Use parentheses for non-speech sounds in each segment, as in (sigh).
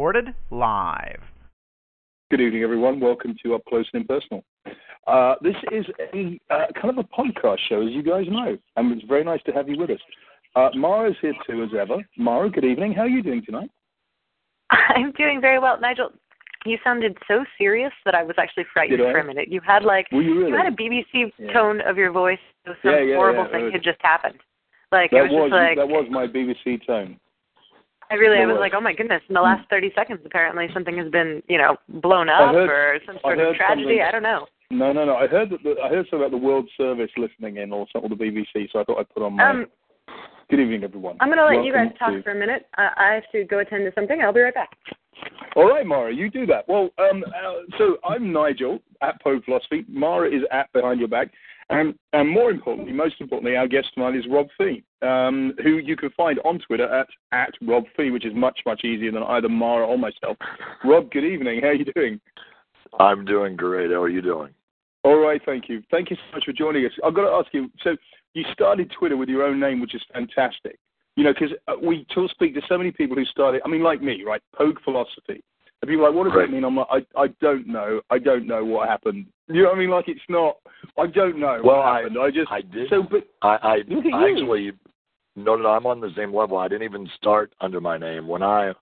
Recorded live. Good evening, everyone. Welcome to Up Close and Impersonal. Uh, this is a uh, kind of a podcast show, as you guys know, and it's very nice to have you with us. Uh, Mara's here too, as ever. Mara, good evening. How are you doing tonight? (laughs) I'm doing very well, Nigel. You sounded so serious that I was actually frightened for a minute. You had like you, really? you, had a BBC yeah. tone of your voice. So some yeah, yeah, horrible yeah. thing had just happened. Like that it was, was just like that was my BBC tone. I really I was, like, oh my goodness! In the last thirty seconds, apparently something has been you know blown up heard- or some sort of tragedy. something- I don't know. No, no, no. I heard that the, I heard something about the World Service listening in, or something, or the BBC. So I thought I'd put on my. Um, good evening, everyone. I'm gonna let you guys talk to- for a minute. Uh, I have to go attend to something. I'll be right back. All right, Mara, you do that. Well, um, uh, so I'm Nigel at Poe Philosophy. Mara is at Behind Your Back. And, and more importantly, most importantly, our guest tonight is Rob Fee, um, who you can find on Twitter at, at Rob Fee, which is much, much easier than either Mara or myself. Rob, good evening. How are you doing? I'm doing great. How are you doing? All right, thank you. Thank you so much for joining us. I've got to ask you, so you started Twitter with your own name, which is fantastic. You know, because we talk, speak to so many people who started, I mean, like me, right? Pogue Philosophy. And people are like, what does Right. that mean? I'm like, I, I don't know. I don't know what happened. You know what I mean? Like, it's not, I don't know Well, what I- happened. I, just, I did. so, but, I, I, Look at I you. actually, no, no, no, I'm on the same level. I didn't even start under my name when I, um,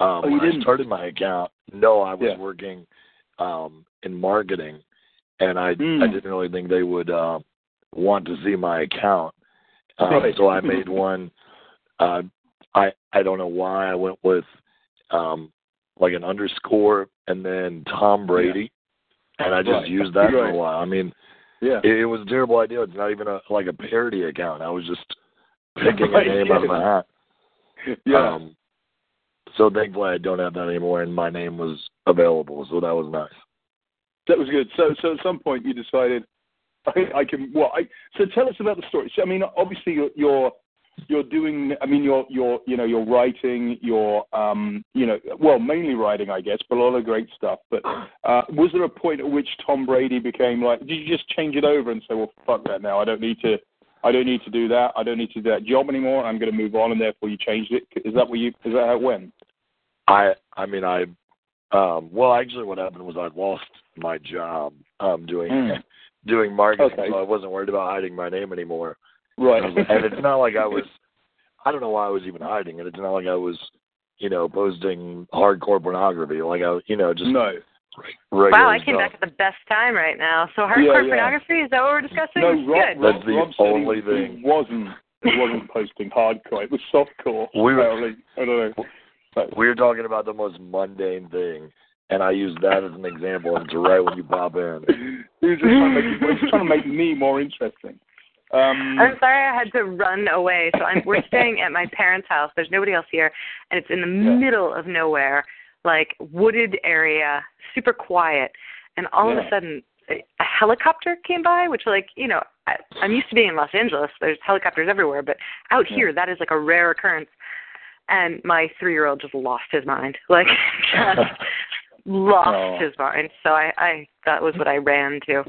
Oh, when I didn't? started my account. No, I was Yeah. working, um, in marketing, and I, Hmm. I didn't really think they would uh, want to see my account. Um, Right. So I (laughs) made one. Uh, I, I don't know why I went with, um, like an underscore and then Tom Brady, and I just Right. used that for a while. I mean. yeah. It, it was a terrible idea. It's not even a like a parody account. I was just (laughs) picking Right, a name out of a hat. (laughs) yeah. Um, so thankfully, I don't have that anymore, and my name was available, so that was nice. That was good. So, so at some point you decided, I, I can. Well, I, so tell us about the story. So, I mean, obviously you're, you're you're doing. I mean, you're you're you know you're writing. You're um you know well mainly writing, I guess, but a lot of great stuff. But uh, was there a point at which Tom Brady became like? Did you just change it over and say, well, fuck that now. I don't need to. I don't need to do that. I don't need to do that job anymore. I'm going to move on, and therefore you changed it. Is that what you? Is that how it went? I I mean, I um, well, actually, what happened was I lost my job um, doing Mm. doing marketing, Okay. so I wasn't worried about hiding my name anymore. Right. and it's not like I was. (laughs) I don't know why I was even hiding it. It's not like I was, you know, posting hardcore pornography. Like I, you know, just no. regular Wow, I came stuff. back at the best time right now. So hardcore Yeah, yeah. pornography is that what we're discussing? No, Rob, Good. Rob, That's the Rob said only he, thing. He wasn't. He wasn't (laughs) posting hardcore. It was softcore. We were- apparently. I don't know. But, We were talking about the most mundane thing, and I used that as an example. And it's right when you pop in. (laughs) he was just trying to make, he was trying to make me more interesting. Um, I'm sorry I had to run away. So I'm we're (laughs) staying at my parents' house. There's nobody else here, and it's in the Yeah. middle of nowhere, like wooded area, super quiet. And all of a sudden, a, a helicopter came by, which like you know, I, I'm used to being in Los Angeles. There's helicopters everywhere, but out Yeah. here, that is like a rare occurrence. And my three-year-old just lost his mind, (laughs) like (laughs) just lost Oh. his mind. So I, I that was what I ran to.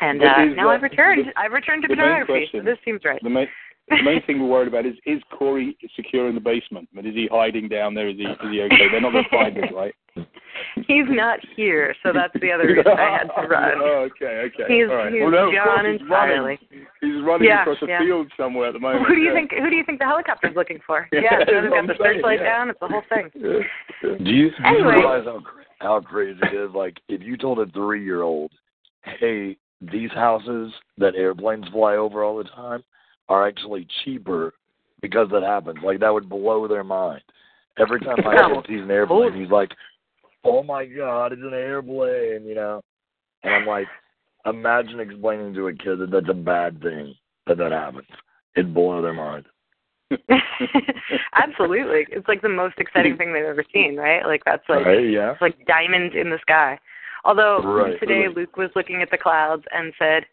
And uh, now that- I've returned. the- I've returned to the main pornography. So this seems right. the main the main thing we're worried about is is Corey secure in the basement? I mean, is he hiding down there? Is he is he okay? They're not going to find him, right? (laughs) He's not here, so that's the other reason I had to (laughs) run. oh, okay, okay. He's All right. he's well, no, of gone course, he's entirely. running. He's running Yeah, across a yeah. field somewhere at the moment. Who do you yeah. think? Who do you think the helicopter's looking for? (laughs) Yeah, Yeah, that's they've got the searchlight yeah. down. It's the whole thing. Yeah, yeah. Do you, do you realize how how crazy it is? Like, if you told a three year old, "Hey, these houses that airplanes fly over all the time are actually cheaper because that happens," like that would blow their mind. Every time my kid sees an airplane, he's like, "Oh my god, it's an airplane!" You know, and I'm like, imagine explaining to a kid that that's a bad thing that that happens. It'd blow their mind. (laughs) Absolutely. It's like the most exciting thing they've ever seen, right? Like that's like Right, yeah. it's like diamonds in the sky. Although Right, today right. Luke was looking at the clouds and said,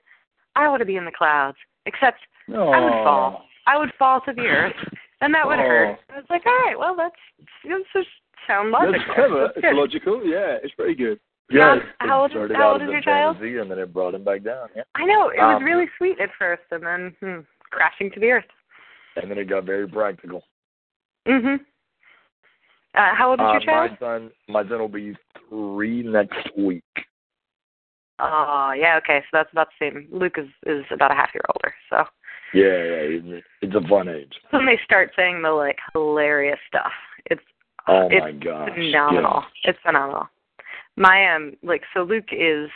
"I want to be in the clouds, except I would fall. I would fall to the earth, and that would hurt." I was like, "All right, well, that's that's just sound logic." That's clever. That's (laughs) It's logical. Yeah, it's pretty good. Yeah, how old is- how old is your child? fantasy, and then it brought him back down. Yeah, I know it was Um, really sweet at first, and then hmm, crashing to the earth. and then it got very practical. Mhm. Uh, how old is Uh, your child? my son, my son will be three next week. Oh, yeah. Okay, so that's about the same. Luke is is about a half year older, so Yeah, yeah, it's, it's a fun age. when they start saying the like hilarious stuff, it's Oh it's my gosh, phenomenal. It's phenomenal. My um like so Luke is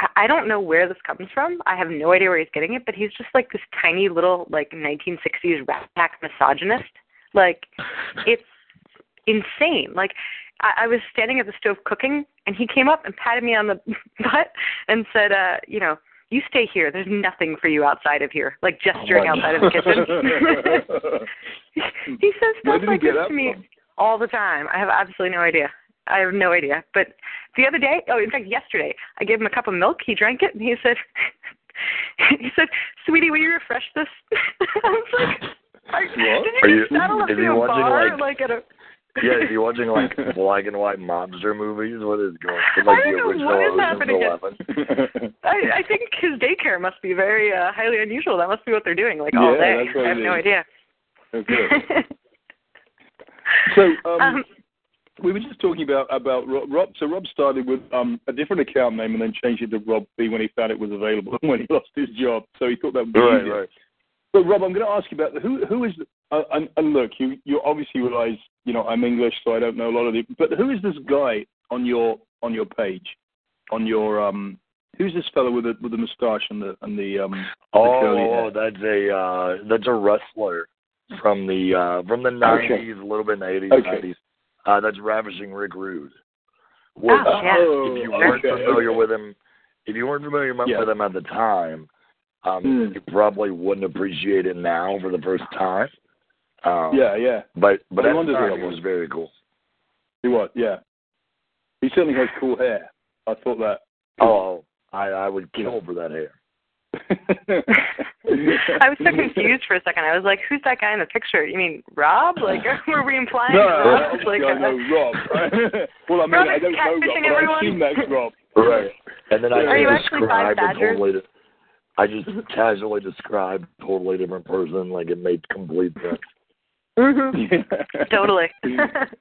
I- I don't know where this comes from. I have no idea where he's getting it, but he's just like this tiny little like 1960s rat pack misogynist. Like (laughs) it's insane. Like I, I was standing at the stove cooking, and he came up and patted me on the (laughs) butt and said, uh, you know, you stay here. There's nothing for you outside of here. Like gesturing Oh outside of the (laughs) kitchen. (laughs) he says stuff like this to me from? all the time. I have absolutely no idea. I have no idea. But the other day, oh, in fact, yesterday, I gave him a cup of milk. He drank it, and he said, he said, "Sweetie, will you refresh this?" I was like, "Are, did Are you you- just saddle up is to he a watching, bar like- like at a?" Yeah, is he watching like (laughs) black and white mobster movies? What is going? It's I like don't the know original what is happening. I, I think his daycare must be very uh, highly unusual. That must be what they're doing, like all Yeah, day. that's what I have it no is. idea. Okay. (laughs) So um, um, we were just talking about about Rob. Rob so Rob started with um, a different account name and then changed it to Rob Fee when he found it was available and (laughs) when he lost his job. So he thought that would be Right, easier. right. But Rob, I'm going to ask you about who who is and, and look, you you obviously realize you know I'm English, so I don't know a lot of the. But who is this guy on your on your page, on your um? Who's this fellow with the with the moustache and the and the um? curly hair. Oh, that's a uh, that's a wrestler from the uh, from the nineties, a little bit in the eighties, Okay. nineties. Uh, that's Ravishing Rick Rude. Oh, yeah. if you weren't okay, familiar okay. with him, if you weren't familiar Yeah. with him at the time, um, Hmm. you probably wouldn't appreciate it now for the first time. Um, Yeah, yeah. but but I at the time that was. was very cool. He was, yeah. He certainly has cool hair. I thought that. Oh, I I would kill for that hair. (laughs) I was so confused for a second. I was like, "Who's that guy in the picture? You mean Rob? Like, (laughs) were we implying No, Rob? obviously Like, I know (laughs) Rob. well, I mean, Rob I don't know Rob, catfishing but I everyone. assume that's Rob. Right. And then I Are just you actually five described a totally I just casually described a totally different person, like it made complete sense. (laughs) mhm. Totally. (laughs)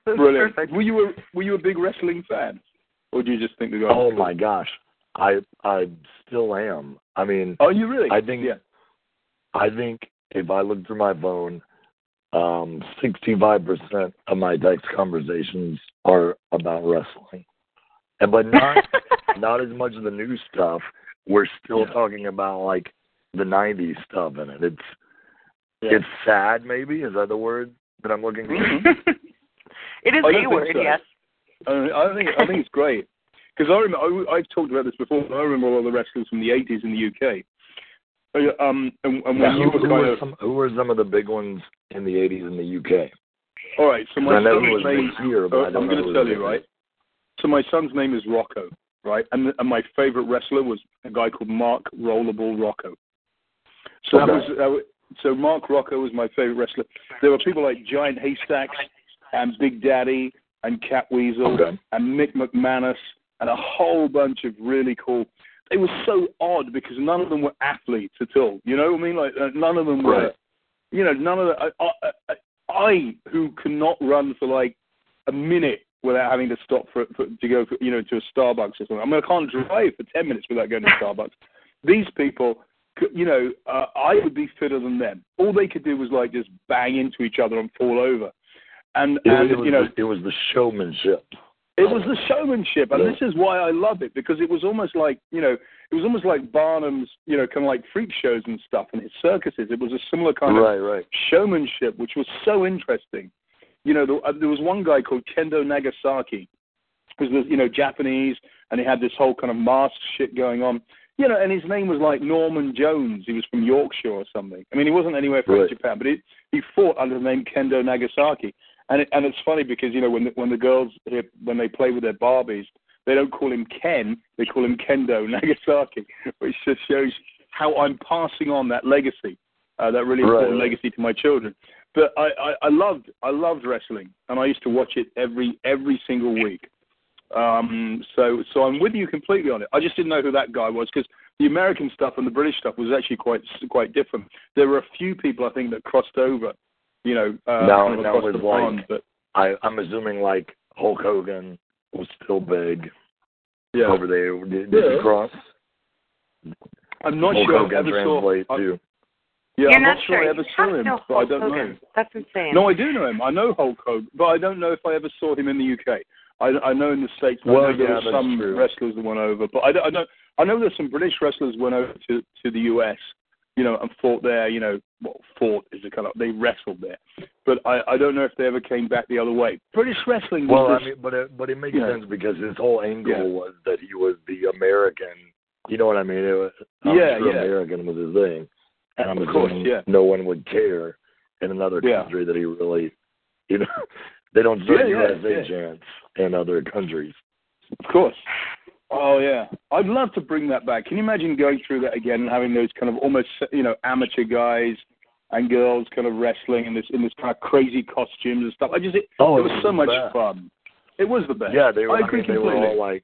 Brilliant. perfect. Were you a were you a big wrestling fan, or do you just think the guy? Oh my gosh. I I still am. I mean oh, you really? I think Yeah. I think if I look through my phone, um sixty five percent of my text conversations are about wrestling. And but not (laughs) not as much of the new stuff. We're still Yeah. talking about like the nineties stuff in it. It's Yeah. it's sad maybe, is that the word that I'm looking for? Mhm. (laughs) it is I a word, so. yes. I, I think I think it's great because I remember I, I've talked about this before. I remember all the wrestlers from the '80s in the UK. Uh, Um, and, and when Now, you who, were who, were of some, who were some of the big ones in the 80s in the UK? all right, so my son's who was name. big here, but uh, I don't I'm going to tell you right. So my son's name is Rocco, right? And, and my favorite wrestler was a guy called Mark Rollerball Rocco. So that Okay. was, that was so Mark Rocco was my favorite wrestler. There were people like Giant Haystacks and Big Daddy and Catweazle Okay. and Mick McManus and a whole bunch of really cool. They were so odd because none of them were athletes at all. You know what I mean? Like uh, none of them were. Right. You know, none of the. I, I, I, I who cannot run for like a minute without having to stop for, for to go, for, you know, to a Starbucks or something. I mean, I can't drive for ten minutes without going to Starbucks. These people, you know, uh, I would be fitter than them. All they could do was like just bang into each other and fall over. And It, and it you know, the, it was the showmanship. it was the showmanship, and Yeah. this is why I love it because it was almost like you know, it was almost like Barnum's, you know, kind of like freak shows and stuff, and his circuses. It was a similar kind of Right, right. showmanship, which was so interesting. You know, there, uh, there was one guy called Kendo Nagasaki, who was you know Japanese, and he had this whole kind of mask shit going on. You know, and his name was like Norman Jones. He was from Yorkshire or something. I mean, he wasn't anywhere from Right. Japan, but he he fought under the name Kendo Nagasaki. And it, and it's funny because you know when the, when the girls when they play with their Barbies, they don't call him Ken, they call him Kendo (laughs) Nagasaki, which just shows how I'm passing on that legacy, uh, that really important right. legacy to my children. But I, I, I loved I loved wrestling, and I used to watch it every every single week. Um, so so I'm with you completely on it. I just didn't know who that guy was because the American stuff and the British stuff was actually quite quite different. There were a few people I think that crossed over, you know, uh, Now- kind of now across the with, like, pond. But I, I'm assuming like Hulk Hogan was still big yeah, over there. Did, did Yeah. you cross? I'm not Hulk sure I Hogan ever saw. I, too. yeah, You're I'm not, not sure. I ever saw him, but I don't Hogan. know. That's insane. No, I do know him. I know Hulk Hogan, but I don't know if I ever saw him in the UK. I, I know in the states. I Well, know there yeah, were that's some true. wrestlers that went over, but I, I know I know there's some British wrestlers went over to to the US, you know, and fought there. You know, well, fought is a kind of they wrestled there, but I I don't know if they ever came back the other way. British wrestling was Well, I mean, but it, but it makes Yeah. sense because his whole angle Yeah. was that he was the American. You know what I mean? It was, I'm Yeah, sure yeah. American was his thing, and I'm Of course, yeah. no one would care in another Yeah. country that he really, you know, they don't start Yeah, USA yeah. chants in other countries. Of course. Oh yeah, I'd love to bring that back. Can you imagine going through that again and having those kind of almost you know amateur guys and girls kind of wrestling in this in this kind of crazy costumes and stuff? I just it, Oh, it it was was so much best. fun. It was the best. Yeah, they were. I agree mean, they were all like,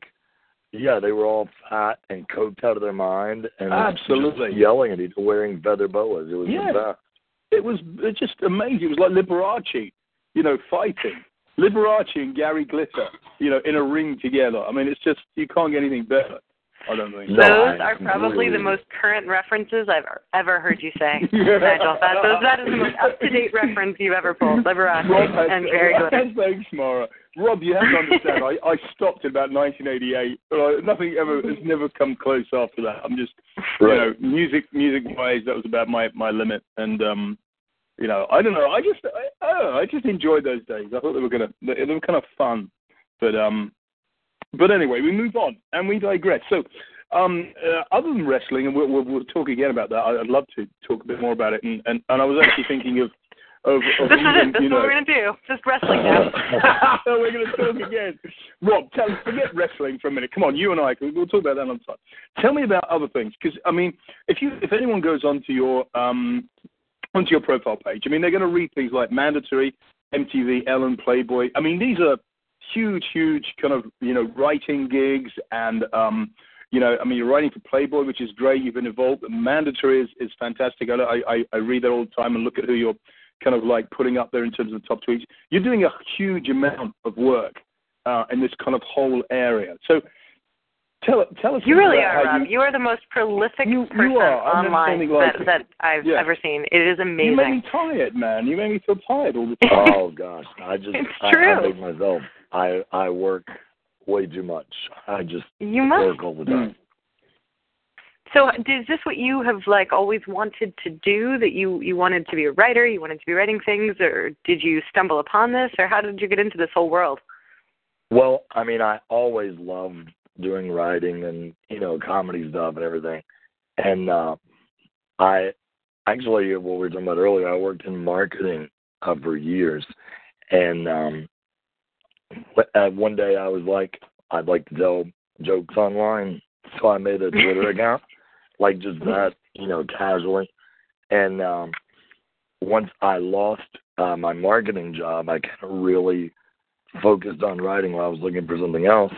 yeah, they were all fat and coked out of their mind, and Absolutely. yelling at each, wearing feather boas. It was Yeah. the best. It was just amazing. It was like Liberace, you know, fighting. Liberace and Gary Glitter, you know, in a ring together. I mean, it's just you can't get anything better. I don't think. Those I are probably the most current references I've ever heard you say, Yeah. (laughs) Nigel. That, those, that is the most up-to-date reference you've ever pulled. Liberace Rob and Gary Glitter. (laughs) Thanks, Mara. Rob, you have to understand. I, I stopped in about 1988. But I, nothing ever has never come close after that. I'm just, you know, music music wise, that was about my my limit. And um, you know, I don't know. I just I, I know. I just enjoyed those days. I thought they were gonna they, they were kind of fun. But um, but anyway, we move on and we digress. So. Um, uh, other than wrestling, and we'll, we'll, we'll talk again about that. I'd love to talk a bit more about it. And, and, and I was actually thinking of of, of This is it. This is know, what we're going to do. Just wrestling now. so (laughs) we're going to talk again. Rob, tell forget wrestling for a minute. Come on, you and I. We'll talk about that on time. Tell me about other things, because I mean, if you if anyone goes onto your um onto your profile page, I mean, they're going to read things like mandatory, MTV, Ellen, Playboy. I mean, these are huge, huge kind of you know writing gigs and um you know, I mean, you're writing for Playboy, which is great. You've been involved. Mandatory is, is fantastic. I, I I read that all the time and look at who you're kind of like putting up there in terms of the top tweets. You're doing a huge amount of work uh, in this kind of whole area. So tell tell us. You really are, Rob. You, are the most prolific You- you person are. I've never online seen like that, that I've Yeah. ever seen. It is amazing. You amazing. make me tired, man. You make me feel tired all the (laughs) time. Oh gosh, I just It's I, true. I make myself. I I work way too much. I just You must. work all the time. So, is this what you have like always wanted to do? That you you wanted to be a writer, you wanted to be writing things, or did you stumble upon this, or how did you get into this whole world? Well, I mean, I always loved doing writing and you know comedy stuff and everything, and uh, I actually what we were talking about earlier. I worked in marketing uh, for years, and um, uh, one day I was like, I'd like to tell jokes online, so I made a Twitter (laughs) account, like just that, you know, casually, and um, once I lost uh, my marketing job, I kind of really focused on writing while I was looking for something else.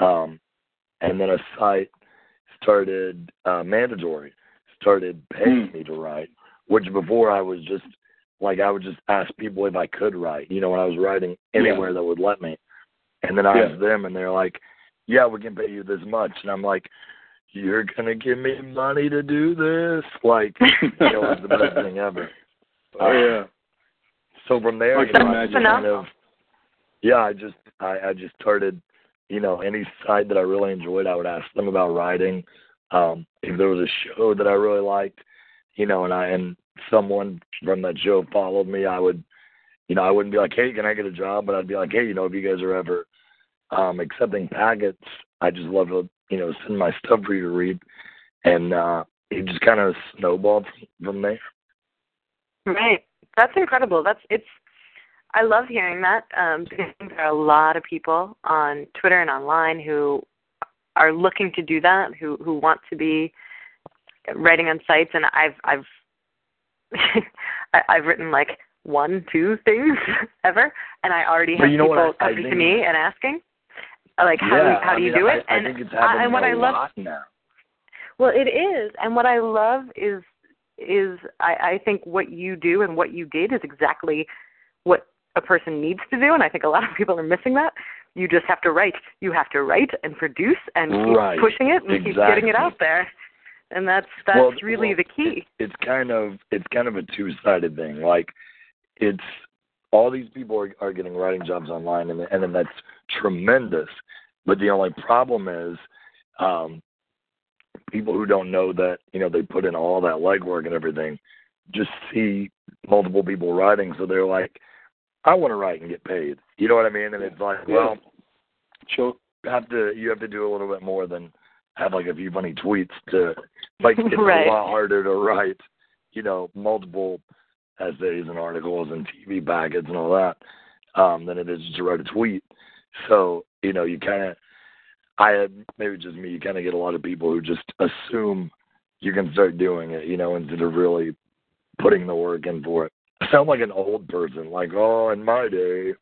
Um, and then a site started uh, mandatory, started paying Hmm. me to write, which before I was just like I would just ask people if I could write, you know, when I was writing anywhere that would let me. And then I Yeah. asked them, and they're like, "Yeah, we can pay you this much," and I'm like. You're gonna give me money to do this? Like, you know, it's the best thing ever. (laughs) Oh yeah. So from there, you know, I just kind of, yeah, I just I, I just started, you know, any site that I really enjoyed, I would ask them about writing. Um, if there was a show that I really liked, you know, and I and someone from that show followed me, I would, you know, I wouldn't be like, hey, can I get a job? But I'd be like, hey, you know, if you guys are ever um, accepting packets, I just love to, you know, send my stuff for you to read. and uh, it just kind of snowballed from there. Right. That's incredible. That's it's I love hearing that um, because there are a lot of people on Twitter and online who are looking to do that, who who want to be writing on sites, and I've I've (laughs) I've written like one, two things (laughs) ever, and I already have you know people I, coming to me and asking, like, how yeah, do you, how I do you mean, do it? I and think it's I, and what a I love, lot now. well, it is, and what I love is is I, I think what you do and what you did is exactly what a person needs to do, and I think a lot of people are missing that. You just have to write. You have to write and produce and keep Right. pushing it and keep getting it out there. And that's that's Well, really well, the key. It's kind of it's kind of a two sided thing. Like it's all these people are, are getting writing jobs online, and and then that's tremendous. But the only problem is, um, people who don't know that you know they put in all that legwork and everything, just see multiple people writing, so they're like, I want to write and get paid. You know what I mean? And it's like, well, Sure. you have to you have to do a little bit more than have like a few funny tweets to like (laughs) it's Right. a lot harder to write you know multiple essays and articles and tv packets and all that um than it is to write a tweet so you know you kind of i had maybe just me you kind of get a lot of people who just assume you can start doing it you know instead of really putting the work in for it sound like an old person like oh in my day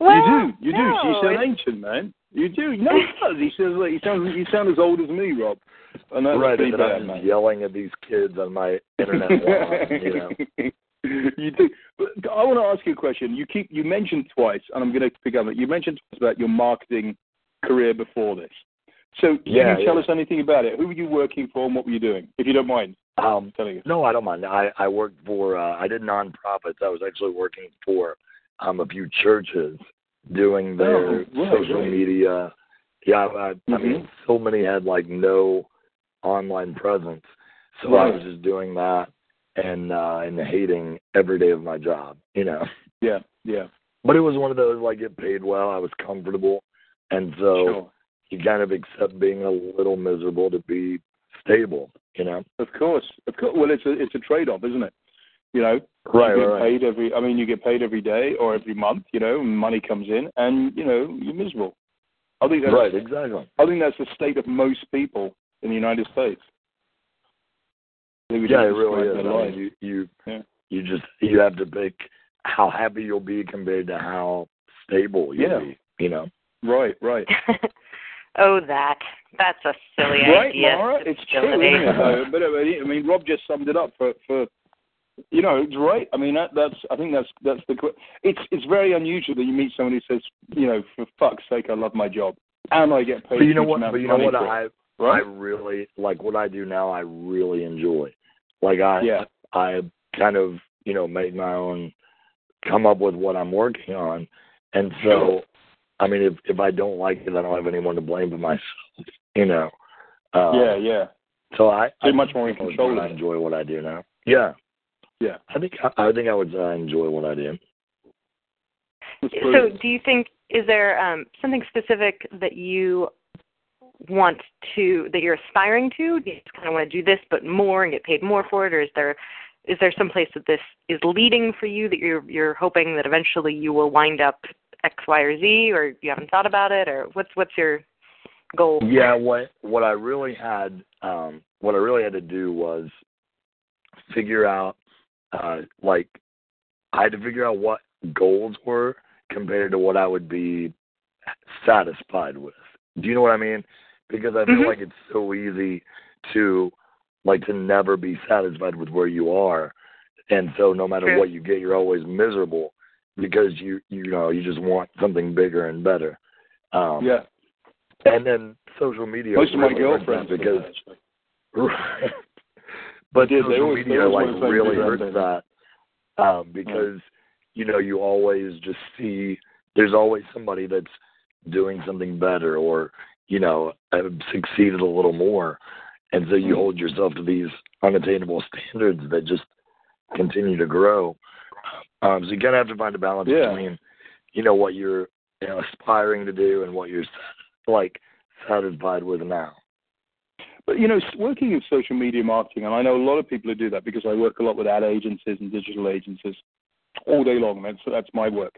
you do. You do. no, you sound ancient, man. You do. No, he does. He says like you sound. You sound as old as me, Rob. And that's right and bad, i'm man. yelling at these kids on my internet line you know (laughs) you do. But I want to ask you a question. You keep you mentioned twice, and I'm going to pick up. It. You mentioned twice about your marketing career before this. So can Yeah, you tell yeah. us anything about it? Who were you working for, and what were you doing? If you don't mind um. No, I don't mind. I I worked for uh, I did nonprofits. I was actually working for um a few churches doing their Oh, right, social right. media. Yeah, I, I Mhm. mean, so many had like no online presence, so I was just doing that and uh and hating every day of my job, you know. Yeah, yeah. But it was one of those like it paid well. I was comfortable, and so Sure. you kind of accept being a little miserable to be stable, you know. Of course, of course. Well, it's a it's a trade off, isn't it? You know, Right, you get right, right. paid every. I mean, you get paid every day or every month. You know, and money comes in, and you know you're miserable. I think that's Right, exactly. I think that's the state of most people in the United States. They Yeah, it just really describe is. their I mean, you you Yeah. you just you have to pick how happy you'll be compared to how stable you'll Yeah. be. You know. Right, right. (laughs) oh, that that's a silly right, idea. Mara. It's true, isn't it? though? But I mean, Rob just summed it up for for. You know, it's right. I mean, that that's. I think that's that's the. qu- It's it's very unusual that you meet someone who says, you know, for fuck's sake, I love my job, and I get paid. But you know what? amounts But you know what? for it. I I really like what I do now. I really enjoy. Like I Yeah. I kind of you know make my own, come up with what I'm working on, and so. Sure. I mean, if if I don't like it, I don't have anyone to blame but myself. You know. Uh, yeah, yeah. So I, So I much more in control I enjoy what I do now. Yeah. Yeah. I think I, I think I would uh, enjoy what I do. So, do you think is there um, something specific that you want to that you're aspiring to? Do you just kind of want to do this, but more and get paid more for it, or is there is there some place that this is leading for you that you're you're hoping that eventually you will wind up X, Y, or Z, or you haven't thought about it, or what's what's your goal? Yeah, what what I really had um what I really had to do was figure out uh like I had to figure out what goals were compared to what I would be satisfied with. Do you know what I mean? Because I feel Mhm. like it's so easy to like to never be satisfied with where you are. And so no matter True. what you get you're always miserable because you you know, you just want something bigger and better. Um yeah. and then social media Most of my girlfriends that do that, because. (laughs) Right. but do, social always- media like really hurts that um, because you know you always just see there's always somebody that's doing something better or you know have succeeded a little more, and so you Mhm. hold yourself to these unattainable (laughs) standards that just continue to grow. Um, so you kind of have to find a balance Yeah. between you know what you're you know, aspiring to do and what you're like satisfied with now. But you know, working in social media marketing, and I know a lot of people who do that because I work a lot with ad agencies and digital agencies all day long. That's that's my work.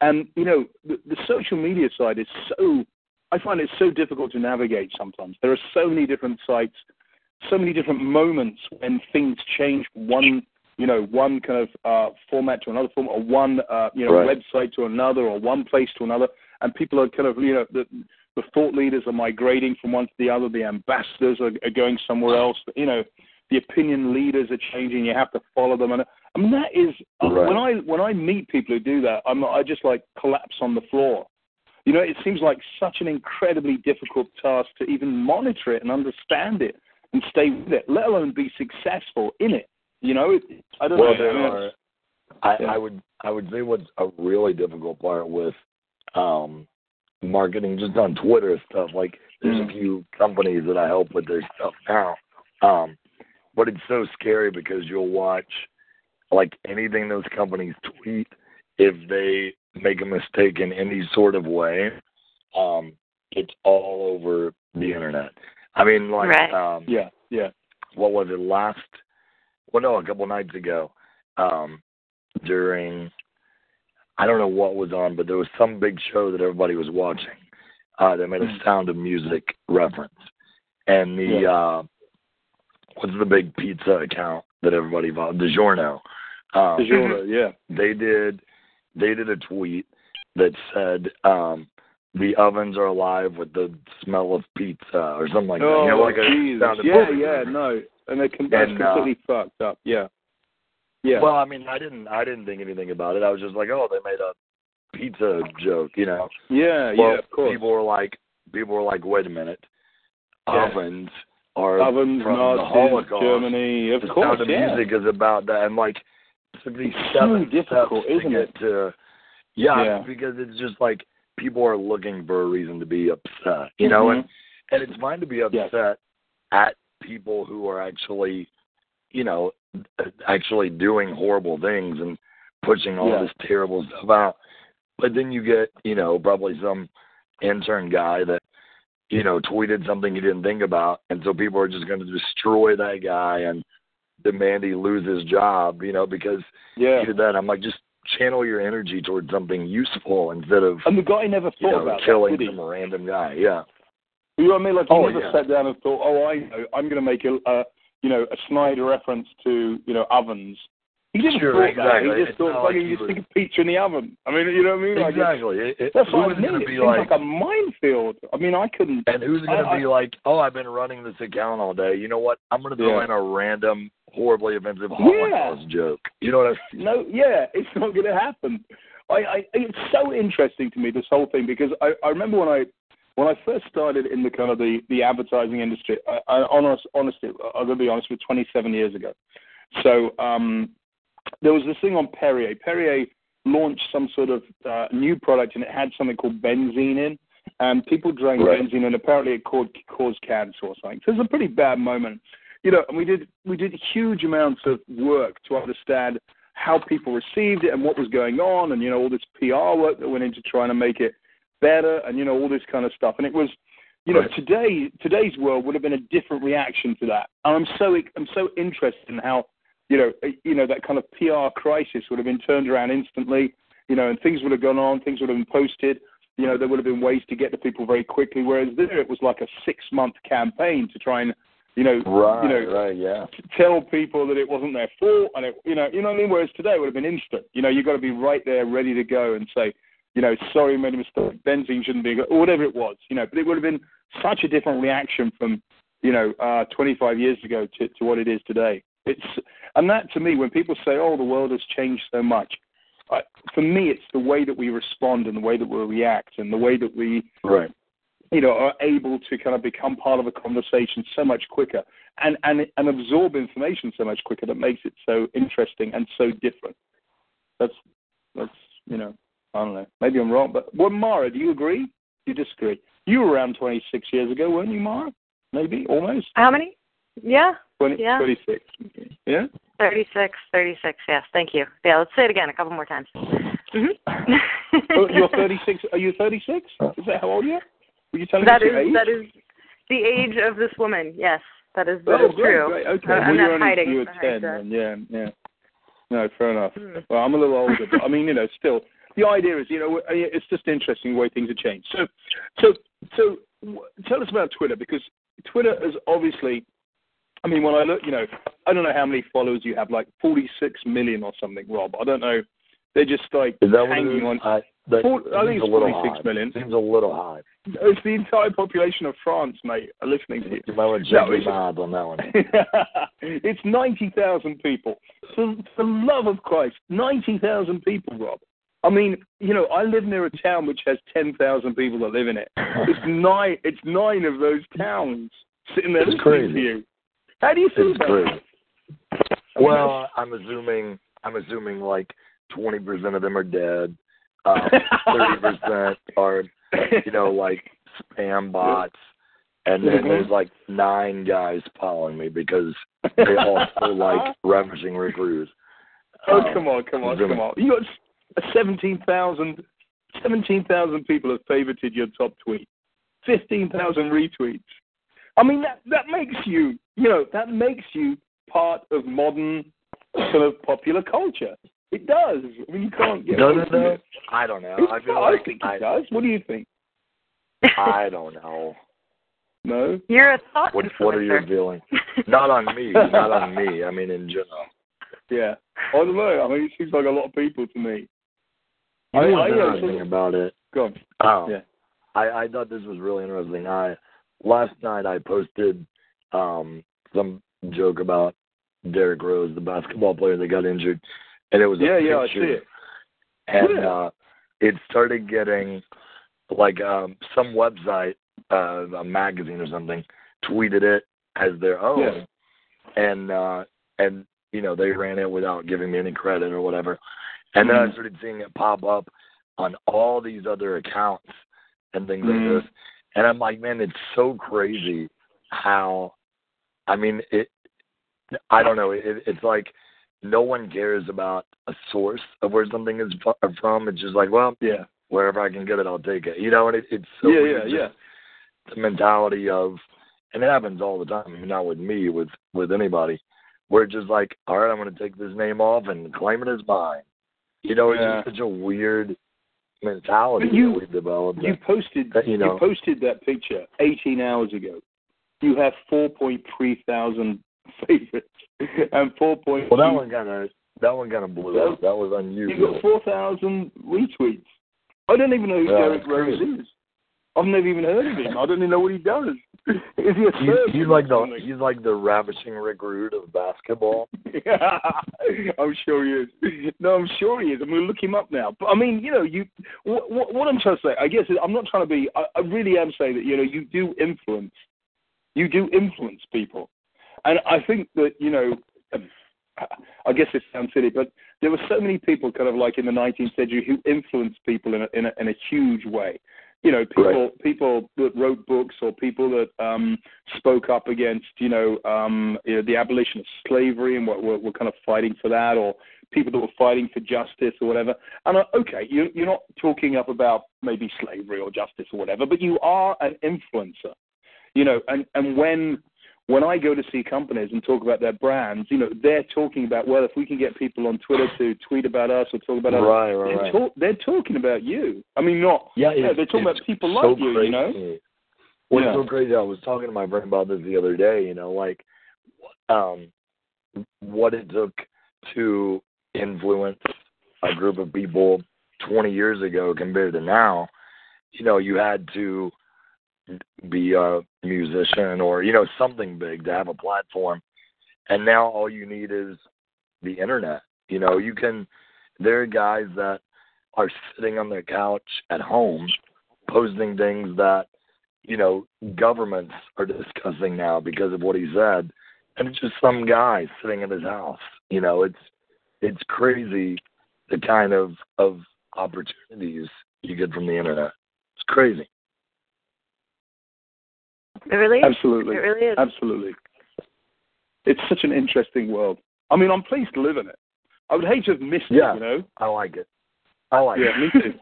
And you know, the, the social media side is so. I find it so difficult to navigate sometimes. There are so many different sites, so many different moments when things change from one, you know, one kind of uh, format to another format, or one, uh, you know, Right. website to another, or one place to another, and people are kind of, you know, the, the thought leaders are migrating from one to the other. The ambassadors are, are going somewhere else. You know, the opinion leaders are changing. You have to follow them, and I mean that is Right. when I when I meet people who do that, I'm I just like collapse on the floor. You know, it seems like such an incredibly difficult task to even monitor it and understand it and stay with it, let alone be successful in it. You know, it, I don't Well, know. there I are. I, Yeah. I would I would say what's a really difficult part with um, marketing just on Twitter stuff. Like there's Mm. a few companies that I help with their stuff now, um, but it's so scary because you'll watch like anything those companies tweet if they make a mistake in any sort of way, um, it's all over the internet. I mean, like Right. um, yeah, yeah. what was it last well no a couple nights ago um during i don't know what was on but there was some big show that everybody was watching uh they made a Hmm. sound of music reference and the Yeah. uh what's the big pizza account that everybody followed DiGiorno um DiGiorno, (clears throat) yeah. they did they did a tweet that said um the ovens are alive with the smell of pizza or something like that. oh, You know, like a sound of yeah, yeah, no, and they com- that's And, uh, completely fucked up. Yeah, yeah. Well, I mean, I didn't, I didn't think anything about it. I was just like, oh, they made a pizza joke, you know. yeah, well, yeah, of course. people were like, people were like, wait a minute, Yeah. ovens are Ovens, from the Nazis, Holocaust. Germany, of the course, sound of yeah. music is about that, and like, it It's so seven difficult, steps isn't to it? to, yeah, Yeah. because it's just like people are looking for a reason to be upset, you know, Mhm. and and it's fine to be Yes. upset at people who are actually, you know, actually doing horrible things and pushing all Yeah. this terrible stuff out. But then you get, you know, probably some intern guy that, you know, tweeted something he didn't think about, and so people are just going to destroy that guy and demand he lose his job, you know, because yeah. he did that. I'm like, just channel your energy towards something useful instead of, And the guy never you thought know, about killing that, some random guy. Yeah. You know what I mean? Like he Oh, never yeah. sat down and thought, "Oh, I know, I'm going to make a, a you know a Snyder reference to you know ovens." He didn't Sure, thought exactly. that. He just It's thought, like, like you just stick a pizza in the oven. I mean, you know what I mean? Like, Exactly. It, it, that's what I mean. going It to be seems like, like a minefield. I mean, I couldn't. and who's going to be like, oh, I've been running this account all day. You know what? I'm going to throw Yeah. in a random, horribly offensive Yeah. Holocaust joke. You know what I mean? No, yeah, it's not going to happen. I, I, it's so interesting to me this whole thing because I, I remember when I when I first started in the kind of the, the advertising industry. I, I honest, honestly, I'm going to be honest with 27 years ago. So um, there was this thing on Perrier. Perrier launched some sort of uh, new product and it had something called benzene in, and people drank Right. benzene and apparently it caused, caused cancer or something. So it was a pretty bad moment, you know. And we did we did huge amounts of work to understand how people received it and what was going on, and you know all this PR work that went into trying to make it better, and you know all this kind of stuff. And it was, you know, Right. today today's world would have been a different reaction to that. And I'm so I'm so interested in how, you know, uh, you know that kind of PR crisis would have been turned around instantly, you know, and things would have gone on, things would have been posted. You know, there would have been ways to get to people very quickly. Whereas there, it was like a six-month campaign to try and, you know, Right, you know, right, yeah. tell people that it wasn't their fault, and it, you know, you know what I mean. Whereas today it would have been instant. You know, you got to be right there, ready to go, and say, you know, sorry, made a mistake. Benzene shouldn't be, or whatever it was. You know, but it would have been such a different reaction from, you know, uh, 25 years ago to, to what it is today. It's, and that to me, when people say, oh, the world has changed so much, I, for me, it's the way that we respond and the way that we react and the way that we Right. you know, are able to kind of become part of a conversation so much quicker and, and, and absorb information so much quicker that makes it so interesting and so different. That's, that's, you know, I don't know. Maybe I'm wrong, but well, Mara, do you agree? Do you disagree? You were around 26 years ago, weren't you, Mara? Maybe, almost? How many? Yeah, 20, Yeah. 26. Yeah? 36, 36. Yes, thank you. Yeah, let's say it again a couple more times. Mm-hmm. (laughs) oh, you're 36. Are you 36? Is that how old you are? Were you telling That your is age? that is the age of this woman. Yes, that is that oh, is great, true. great. Okay, well, I'm you're not hiding you were ten, that. then. yeah, yeah. No, fair enough. Hmm. Well, I'm a little older, but I mean, you know, still, the idea is, you know, it's just interesting the way things have changed. So, so, so, tell us about Twitter because Twitter is obviously. I mean, when I look, you know, I don't know how many followers you have, like 46 million or something, Rob. I don't know. They're just like Is that what it hanging on. I, that Four- I think it's a little 46 high. million. Seems a little high. It's the entire population of France, mate, are listening to you. You might want to No, check your it's- math on that one. (laughs) it's 90,000 people. For, for the love of Christ, 90,000 people, Rob. I mean, you know, I live near a town which has 10,000 people that live in it. It's (laughs) nine. It's nine of those towns sitting there It's listening crazy. to you. How do you feel It's about that? Well, I'm assuming I'm assuming like twenty percent of them are dead. Um, (laughs) Thirty percent are you know like spam bots, and then Mhm. there's like nine guys following me because they also (laughs) like Ravishing Rick Rudes. Oh, Um, come on, come on, assuming- come on. You got 17,000 17,000 people have favorited your top tweet. 15,000 retweets. I mean, that, that makes you, you know, that makes you part of modern sort of popular culture. It does. I mean, you can't get No, away no, no. it. I don't know. It's- I feel I like think I, it does. What do you think? I don't know. No? You're a thought What what are your influencer. feelings? Not on me. Not on me. I mean in general. Yeah. I don't know. I mean, it seems like a lot of people to me. You I- know I- what's yeah, about it? Go on. Oh, Yeah. I I thought this was really interesting. I last night I posted um some joke about Derrick Rose, the basketball player that got injured, and it was a Yeah, yeah, I see it. and Yeah. uh, it started getting like um some website, uh, a magazine or something, tweeted it as their own, Yeah. and uh and you know they ran it without giving me any credit or whatever, and then I Mhm. started seeing it pop up on all these other accounts and things Mhm. like this, and I'm like, man, it's so crazy how, I mean, it. I don't know. It, it's like no one cares about a source of where something is from. It's just like, well, Yeah. wherever I can get it, I'll take it. You know, and it, it's so yeah, weird, yeah, yeah. The mentality of, and it happens all the time. I mean, not with me, with with anybody, where it's just like, all right, I'm going to take this name off and claim it as mine. You know, it's Yeah. just such a weird mentality But you- that we've developed. You posted that, you know- you posted that picture 18 hours ago. You have 4.3 thousand favorites (laughs) and 4.2. well, that one kind of that one kind of blew That- up. That was unusual. You got 4,000 retweets. I don't even know who Derrick Rose is. I've never even heard of him. I don't even know what he does. (laughs) Is he a He's, he's like the something? he's like the ravishing Rick Rude of basketball. (laughs) yeah, I'm sure he is. No, I'm sure he is. I'm going to look him up now. But I mean, you know, you what, what, what I'm trying to say, I guess, is I'm not trying to be. I, I really am saying that you know you do influence, you do influence people, and I think that you know, (sighs) I guess it sounds silly, but there were so many people, kind of like in the 19th century, who influenced people in a in a, in a huge way. You know, people Right. people that wrote books or people that um, spoke up against, you know, um, you know, the abolition of slavery and what were, were kind of fighting for that, or people that were fighting for justice or whatever. And uh, okay, you, you're not talking up about maybe slavery or justice or whatever, but you are an influencer, you know. And and when when I go to see companies and talk about their brands, you know, they're talking about well, if we can get people on Twitter to tweet about us or talk about us, Right, right, they're, right. talk, they're talking about you. I mean, not Yeah, yeah, they're talking about people so like you, crazy. you know. Well, Yeah. it's so crazy. I was talking to my friend about this the other day. You know, like um, what it took to influence a group of people 20 years ago compared to now. You know, you had to be a musician or you know something big to have a platform, and now all you need is the internet. You know, you can. There are guys that are sitting on their couch at home posting things that you know governments are discussing now because of what he said and it's just some guy sitting in his house you know it's it's crazy the kind of of opportunities you get from the internet it's crazy It really is. Absolutely. It really is. Absolutely. It's such an interesting world. I mean, I'm pleased to live in it. I would hate to have missed Yeah. it, you know? i like it i like Yeah, it Yeah, me too.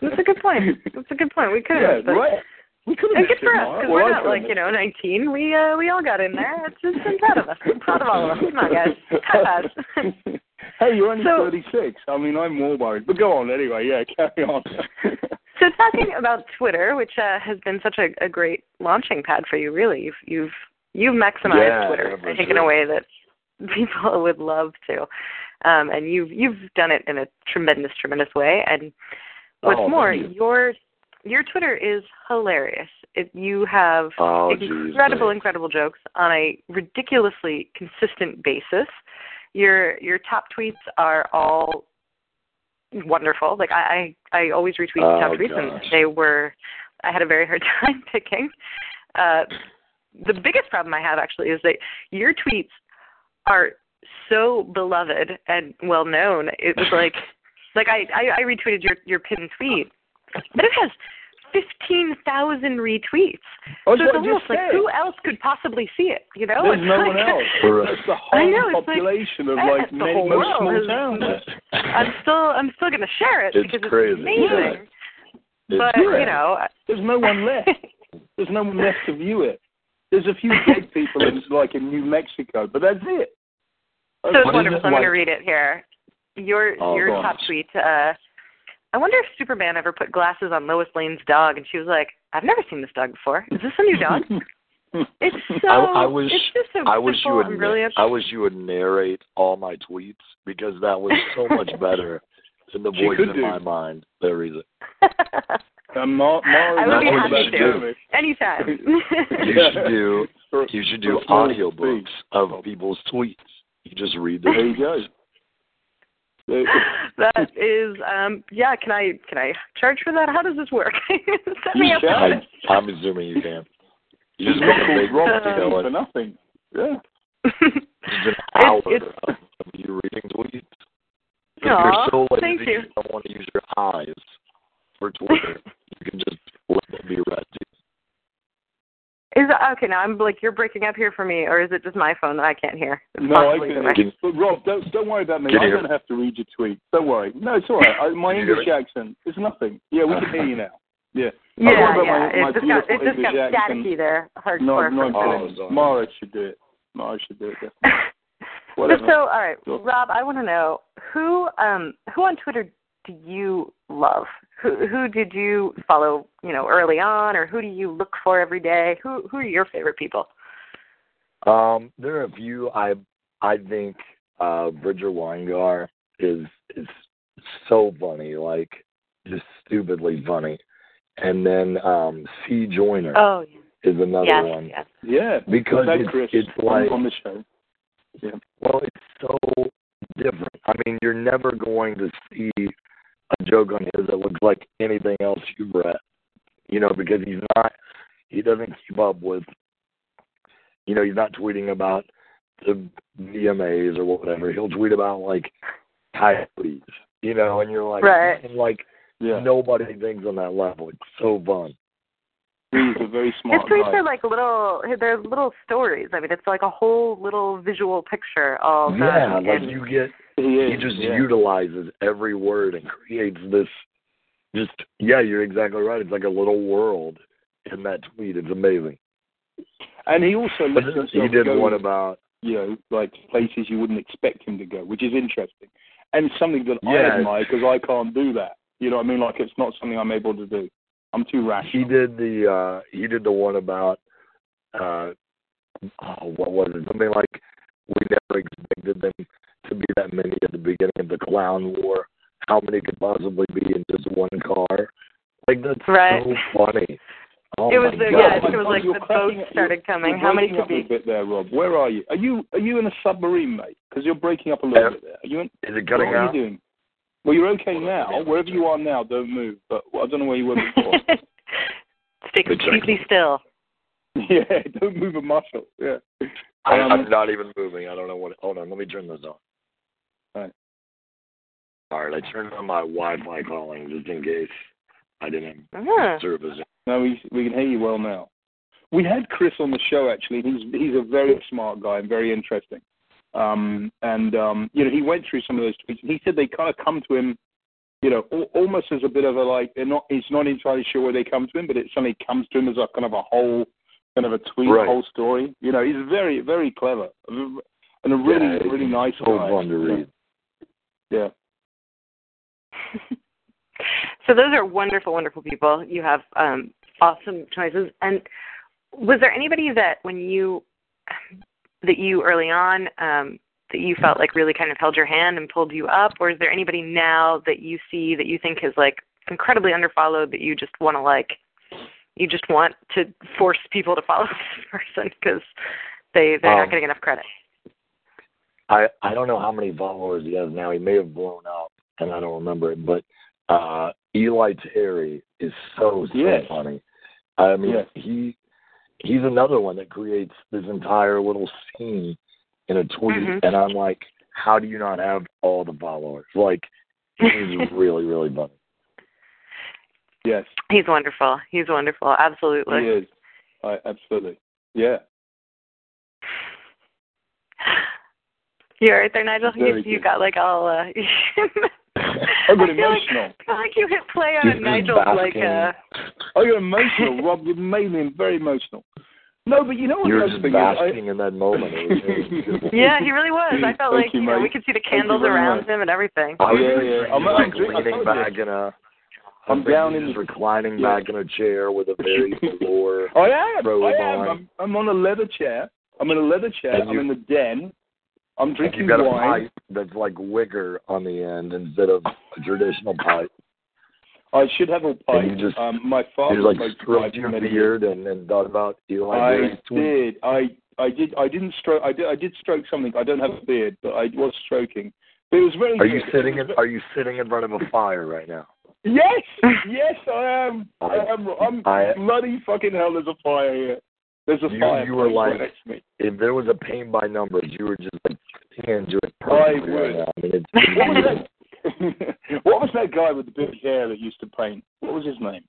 (laughs) That's a good point. That's a good point. We could yeah, have. but right. We could have And good for us because Well, we're not couldn't like you know 19. We uh we all got in there. It's just I'm proud of us. I'm proud of all of us. Come on, guys. High (laughs) hey, you're only So- 36. I mean, I'm more worried. But go on anyway. Yeah, carry on. (laughs) So talking about Twitter, which uh, has been such a, a great launching pad for you, really, you've you've you've maximized Yeah, Twitter, I think, in a way that (laughs) people would love to, um, and you've you've done it in a tremendous, tremendous way. And what's Oh, more, you. your your Twitter is hilarious. It, you have Oh, incredible, thanks. incredible jokes on a ridiculously consistent basis. Your your top tweets are all wonderful. Like I I, I always retweet Oh, top tweets, and they were. I had a very hard (laughs) time picking. Uh, the biggest problem I have actually is that your tweets are so beloved and well known. It was (laughs) like, like I, I, I retweeted your your pinned tweet, but it has fifteen thousand retweets. Oh, so it's almost just like who else could possibly see it? You know, There's It's no like- one else. (laughs) Right. That's the I whole know, it's like- population of like the many whole most world small is- towns. (laughs) I'm still I'm still gonna share it It's because crazy. it's amazing. It's But great. you know, There's no one left. (laughs) There's no one left to view it. There's a few dead people in like in New Mexico, but that's it. So it's wonderful. it I'm like- going to read it here. Your Oh, your go top tweet. Uh, I wonder if Superman ever put glasses on Lois Lane's dog, and she was like, "I've never seen this dog before. Is this a new dog?" (laughs) It's so. I, I wish It's just so I wish you would na- brilliant. I wish you would narrate all my tweets because that was so much (laughs) better than the She voice in do. my mind. There is it. (laughs) And Mar- Mara I would be knows happy about to. Jeremy. Anytime. You should do you should do for small audiobooks of people's tweets. You just read There them. you go. There- (laughs) that is, um, yeah. Can I can I charge for that? How does this work? (laughs) Set me You can. I, I'm assuming you can. You It's (laughs) just not make a called big, Rob you know, for nothing. Yeah. just an hour it's, of, of you reading tweets. If Aw, you're so lazy thank you. don't want to use your eyes for Twitter, you can just let them be read. Is it, okay now I'm like you're breaking up here for me, or is it just my phone that I can't hear? It's No, I can. either way. Can- But Rob, don't don't worry about me. Can I'm hear going to have to read your tweet. Don't worry. No, it's all right. I, my Can you hear English accent is nothing. Yeah, we can hear you now. (laughs) Yeah. Yeah, Don't worry about yeah. my- my just got it beautiful just got English accent. staticky there. Hardcore. No, no, a Oh, no. Mara should do it. Mara should do it. definitely. (laughs) so, so all right, Go. Rob, I want to know who um who on Twitter do you love? Who who did you follow, you know, early on, or who do you look for every day? Who who are your favorite people? Um, there are a few. I I think uh, Bridger Winegar is is so funny, like just stupidly funny. And then um, C Joyner Oh, yeah. is another yes, one yes. yeah. because it's, Chris it's like on the show. Yeah. well, it's so different. I mean, you're never going to see a joke on his that looks like anything else you've read. You know, because he's not he doesn't keep up with you know, he's not tweeting about the VMAs or whatever. He'll tweet about like coyotes, you know, and you're like Right. and like Yeah. nobody thinks on that level. It's so fun. He's a very His smart tweets guy. are like little. They're little stories. I mean, it's like a whole little visual picture of. Um, yeah, like in- you get he he just yeah. utilizes every word and creates this just yeah you're exactly right it's like a little world in that tweet it's amazing And he also but lets himself he did go, one about you know, like places you wouldn't expect him to go, which is interesting. And something that. I admire because I can't do that. You know what I mean? Like it's not something I'm able to do. I'm too rash. he did the uh he did the one about uh oh, what was it something like we never expected them to be that many at the beginning of the clown war how many could possibly be in just one car like that's Right. so funny oh it was the yeah. It was like You're the cracking boats started coming. How many could up be? a bit there, Rob. Where are you? Are you are you in a submarine, mate? Because you're breaking up a little Yeah. bit there. Are you in? is it cutting what out are you doing? Well, you're okay now. Wherever you are now, don't move. But I don't know where you were before. (laughs) Stay completely still. (laughs) yeah, don't move a muscle. Yeah. I, Um, I'm not even moving. I don't know what. Hold on, let me turn this on. Alright. All right, I turned on my Wi-Fi calling just in case I didn't Uh-huh. have service. No, we we can hear you well now. We had Chris on the show actually. He's he's a very smart guy and very interesting. Um, and um, you know, he went through some of those tweets. He said they kind of come to him you know, al- almost as a bit of a like they're not. He's not entirely sure where they come to him, but it suddenly comes to him as a kind of a whole, kind of a tweet, Right. whole story. You know, he's very, very clever and a really, Yeah, really nice So guy. fun to read. Yeah. (laughs) so those are wonderful, wonderful people. You have um, awesome choices. And was there anybody that when you that you early on um, that you felt like really kind of held your hand and pulled you up, or is there anybody now that you see that you think is like incredibly underfollowed that you just want to like you just want to force people to follow (laughs) this person because they they're Um, not getting enough credit. I I don't know how many followers he has now. He may have blown up, and I don't remember it. But uh Eli Terry is so so Yes. funny. I mean, Yes. he he's another one that creates this entire little scene in a tweet, Mhm. and I'm like, how do you not have all the followers? Like, he's (laughs) really really funny. Yes. He's wonderful. He's wonderful. Absolutely. He is. I, absolutely. Yeah. You all right there, Nigel? You, Very you good. got like all. uh (laughs) I got I feel like- emotional. I feel like you hit play on just Nigel's like basking. uh I got emotional, Rob. You made me very emotional. No, but you know what You the were just thing is? I- basking in that moment. It was really beautiful. (laughs) Yeah, he really was. I felt Thank like you, you know, we could see the candles around much. him and everything. I was Yeah, just, yeah. I'm- like I'm leaning told you. back in a. I'm I think down he's in just reclining yeah. back in a chair with a very (laughs) velour. I am. I am. on. I'm, I'm on a leather chair. I'm in a leather chair. And I'm you- in the den. I'm drinking you've got a wine. pipe that's like wicker on the end instead of a traditional pipe. I should have a pipe. you just- um, my father You like stroked your years. beard and, and thought about Eli I did. I I did. I didn't stroke. I did. I did stroke something. I don't have a beard, but I was stroking. But it was very. Are you sitting in Are you sitting in front of a fire right now? Yes, (laughs) yes, I am. I I- am. I'm I- bloody fucking hell. There's a fire here. There's a You- you were like- next me. If there was a pain by numbers, you were just like fitting into it I perfectly would. right now. I mean, it's, What was that? (laughs) what was that guy with the big hair that used to paint? What was his name?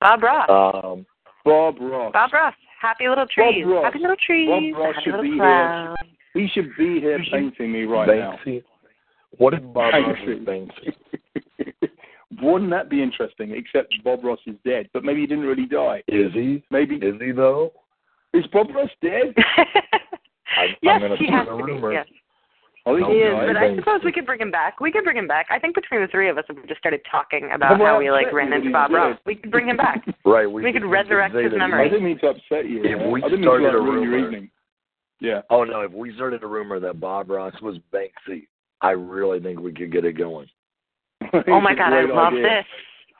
Bob Ross. um, Bob Ross. Bob Ross. Happy little trees. Bob Ross. Happy little trees. Bob Ross happy should little be here. He should be here painting me right now. What if Bob Ross Banksy. was Banksy? Wouldn't that be interesting? Except Bob Ross is dead, but maybe he didn't really die. Is he? Maybe Is he though? Is Bob Ross dead? (laughs) I'm yes, gonna he has a to be. rumor. Yes, oh, I think No, he he is. But I suppose we could bring him back. We could bring him back. I think between the three of us, if we just started talking about Well, how we like ran into Bob Ross, we could bring him back. (laughs) Right. We could resurrect his memory. I didn't mean to upset you. If we I didn't mean started to a like, ruin your rumor- evening. Yeah. Oh no! If we started a rumor that Bob Ross was Banksy, I really think we could get it going. Oh my god, I (laughs) love idea. this.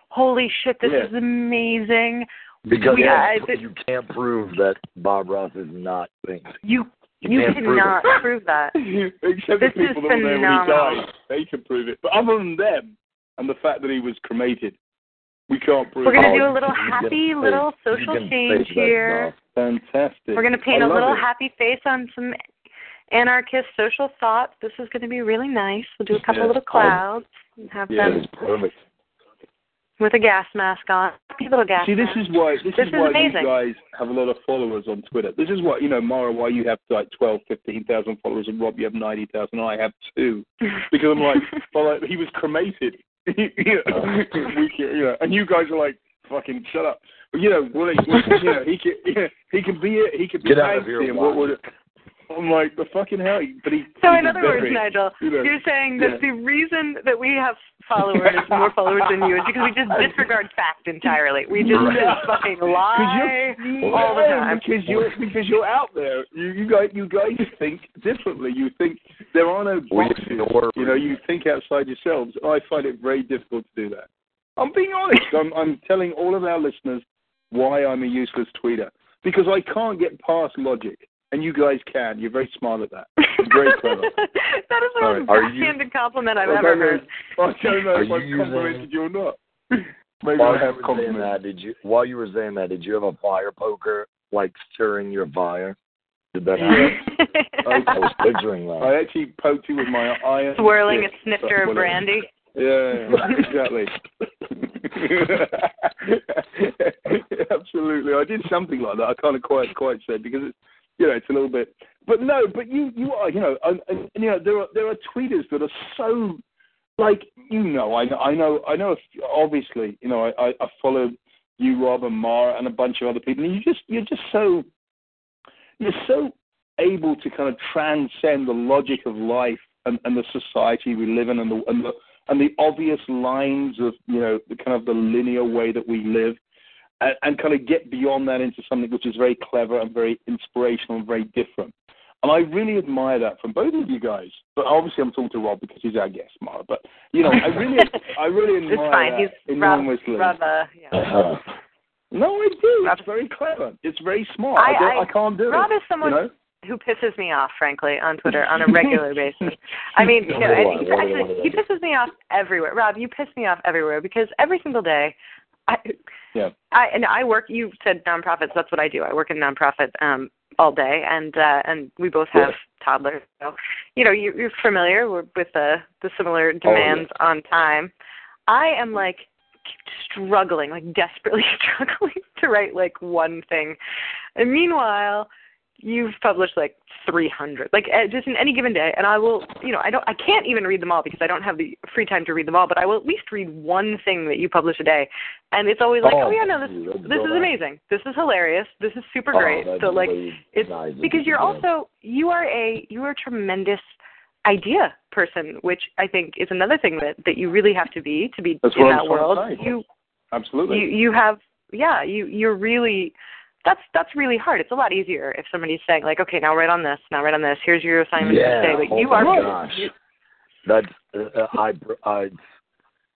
Holy shit, this Yeah. is amazing. Because yeah, I- th- you can't prove that Bob Ross is not Banksy. You You, you can't prove cannot prove that. (laughs) Except This the people is that were there when he died, they can prove it. But other than them and the fact that he was cremated, we can't prove We're gonna it. do Oh, a little oh, happy little you social change here. Fantastic. We're gonna paint I a love little it. happy face on some anarchist social thoughts. This is gonna be really nice. We'll do a couple Yeah. little clouds and have Yeah. That them perfect. With a gas mask on. Happy little gas See, this mask. is why this, This is is why amazing. you guys have a lot of followers on Twitter. This is what you know, Mara. Why you have like twelve, fifteen thousand followers, and Rob, you have ninety thousand. I have two (laughs) because I'm like, well, he was cremated. (laughs) you, know, we (laughs) can, you know, and you guys are like, fucking shut up. You know, well, he, well, you know, he can, you know, he can be, he can be Get out of here, and what Juan. would? I'm like, the fucking hell. But he. So in other words, very- Nigel, (laughs) you know, you're saying that yeah. the reason that we have followers, (laughs) more followers than you, is because we just (laughs) disregard fact entirely. We just Yeah. fucking 'Cause lie all the time. Because you're because you're out there. You you guys you guys think differently. You think there are no We boxes. You know, you think outside yourselves. I find it very difficult to do that. I'm being honest. I'm I'm telling all of our listeners why I'm a useless tweeter because I can't get past logic, and you guys can. You're very smart at that. (laughs) Very clever. that is the Sorry. most Are you- compliment I've I ever heard. I don't know Are if I've you complimented using- you or not. (laughs) Maybe While I you have were saying complimented. that, did you? While you were saying that, did you have a fire poker like stirring your fire? Did that happen? (laughs) I was picturing that. I actually poked you with my iron. Swirling a snifter of brandy. Yeah, exactly. Absolutely, I did something like that. I can't quite quite say because it's you know it's a little bit. But no, but you you are you know and, and, and you know there are there are tweeters that are so like you know, I know, I know, I know. Obviously, you know, I, I, I follow you, Rob, and Mara, and a bunch of other people, and you just you're just so you're so able to kind of transcend the logic of life and, and the society we live in, and the and the and the obvious lines of you know the kind of the linear way that we live, and, and kind of get beyond that into something which is very clever and very inspirational and very different. And I really admire that from both of you guys. But obviously, I'm talking to Rob because he's our guest, Mara. But you know, I really, (laughs) I really admire it's fine. that He's enormously. Rob, Rob, uh, yeah. Uh, No, I do. Rob- It's very clever. It's very smart. I- I, don't, I- I can't do it. Rob is someone you know? who pisses me off, frankly, on Twitter on a regular (laughs) basis. I mean, you know, Number and he, what do you actually, he pisses me off everywhere. Rob, you piss me off everywhere because every single day, I, Yeah. I and I work. You said nonprofits. That's what I do. I work in nonprofit um, all day, and uh, and we both have toddlers. So, you know, you, you're familiar with the the similar demands on time. I am like struggling, like desperately (laughs) struggling to write like one thing. And meanwhile, you've published like 300, like uh, just in any given day. And I will, you know, I don't, I can't even read them all because I don't have the free time to read them all. But I will at least read one thing that you publish a day, and it's always like, Oh, oh, yeah, no, this this is amazing. This is hilarious. This is super oh, great. that's So like, it's nice because you you're also you are a you are a tremendous idea person, which I think is another thing that that you really have to be to be That's in that world. You Absolutely. you you have yeah you you're really that's that's really hard. It's a lot easier if somebody's saying like, okay, now write on this, now write on this. Here's your assignment yeah, for today. But oh you my are gosh. you- That's uh, I I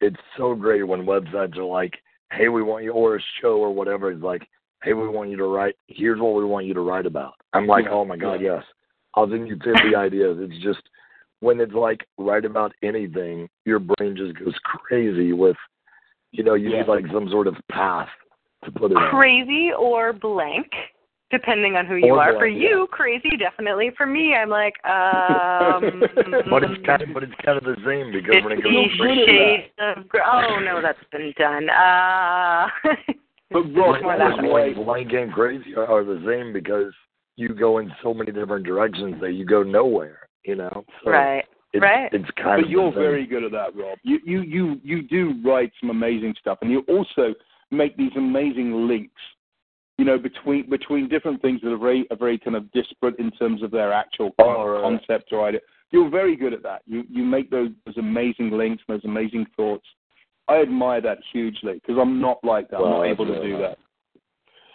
it's so great when websites are like, hey, we want you or a show or whatever is like, hey, we want you to write. Here's what we want you to write about. I'm like, oh my god, yes. I'll send you 50 (laughs) ideas. It's just when it's like write about anything, your brain just goes crazy with, you know, you Yeah. need like some sort of path to put it on. crazy or blank, depending on who you Or are. blank, For yeah. you, crazy definitely. For me, I'm like, (laughs) um But it's kind of but it's kind of the same because when it goes Fifty good at Shades of Grey. Oh no, that's been done. Uh, (laughs) But it's Rob, more that that was way. why- blank, blank and crazy are, are the same because you go in so many different directions that you go nowhere. You know, so right. It's, right. It's kind But of you're very good at that, Rob. You you you you do write some amazing stuff, and you also make these amazing links. You know, between between different things that are very are very kind of disparate in terms of their actual Oh, right. concept or idea. You're very good at that. You you make those those amazing links, and those amazing thoughts. I admire that hugely because I'm not like that. I'm not able to do nice. that.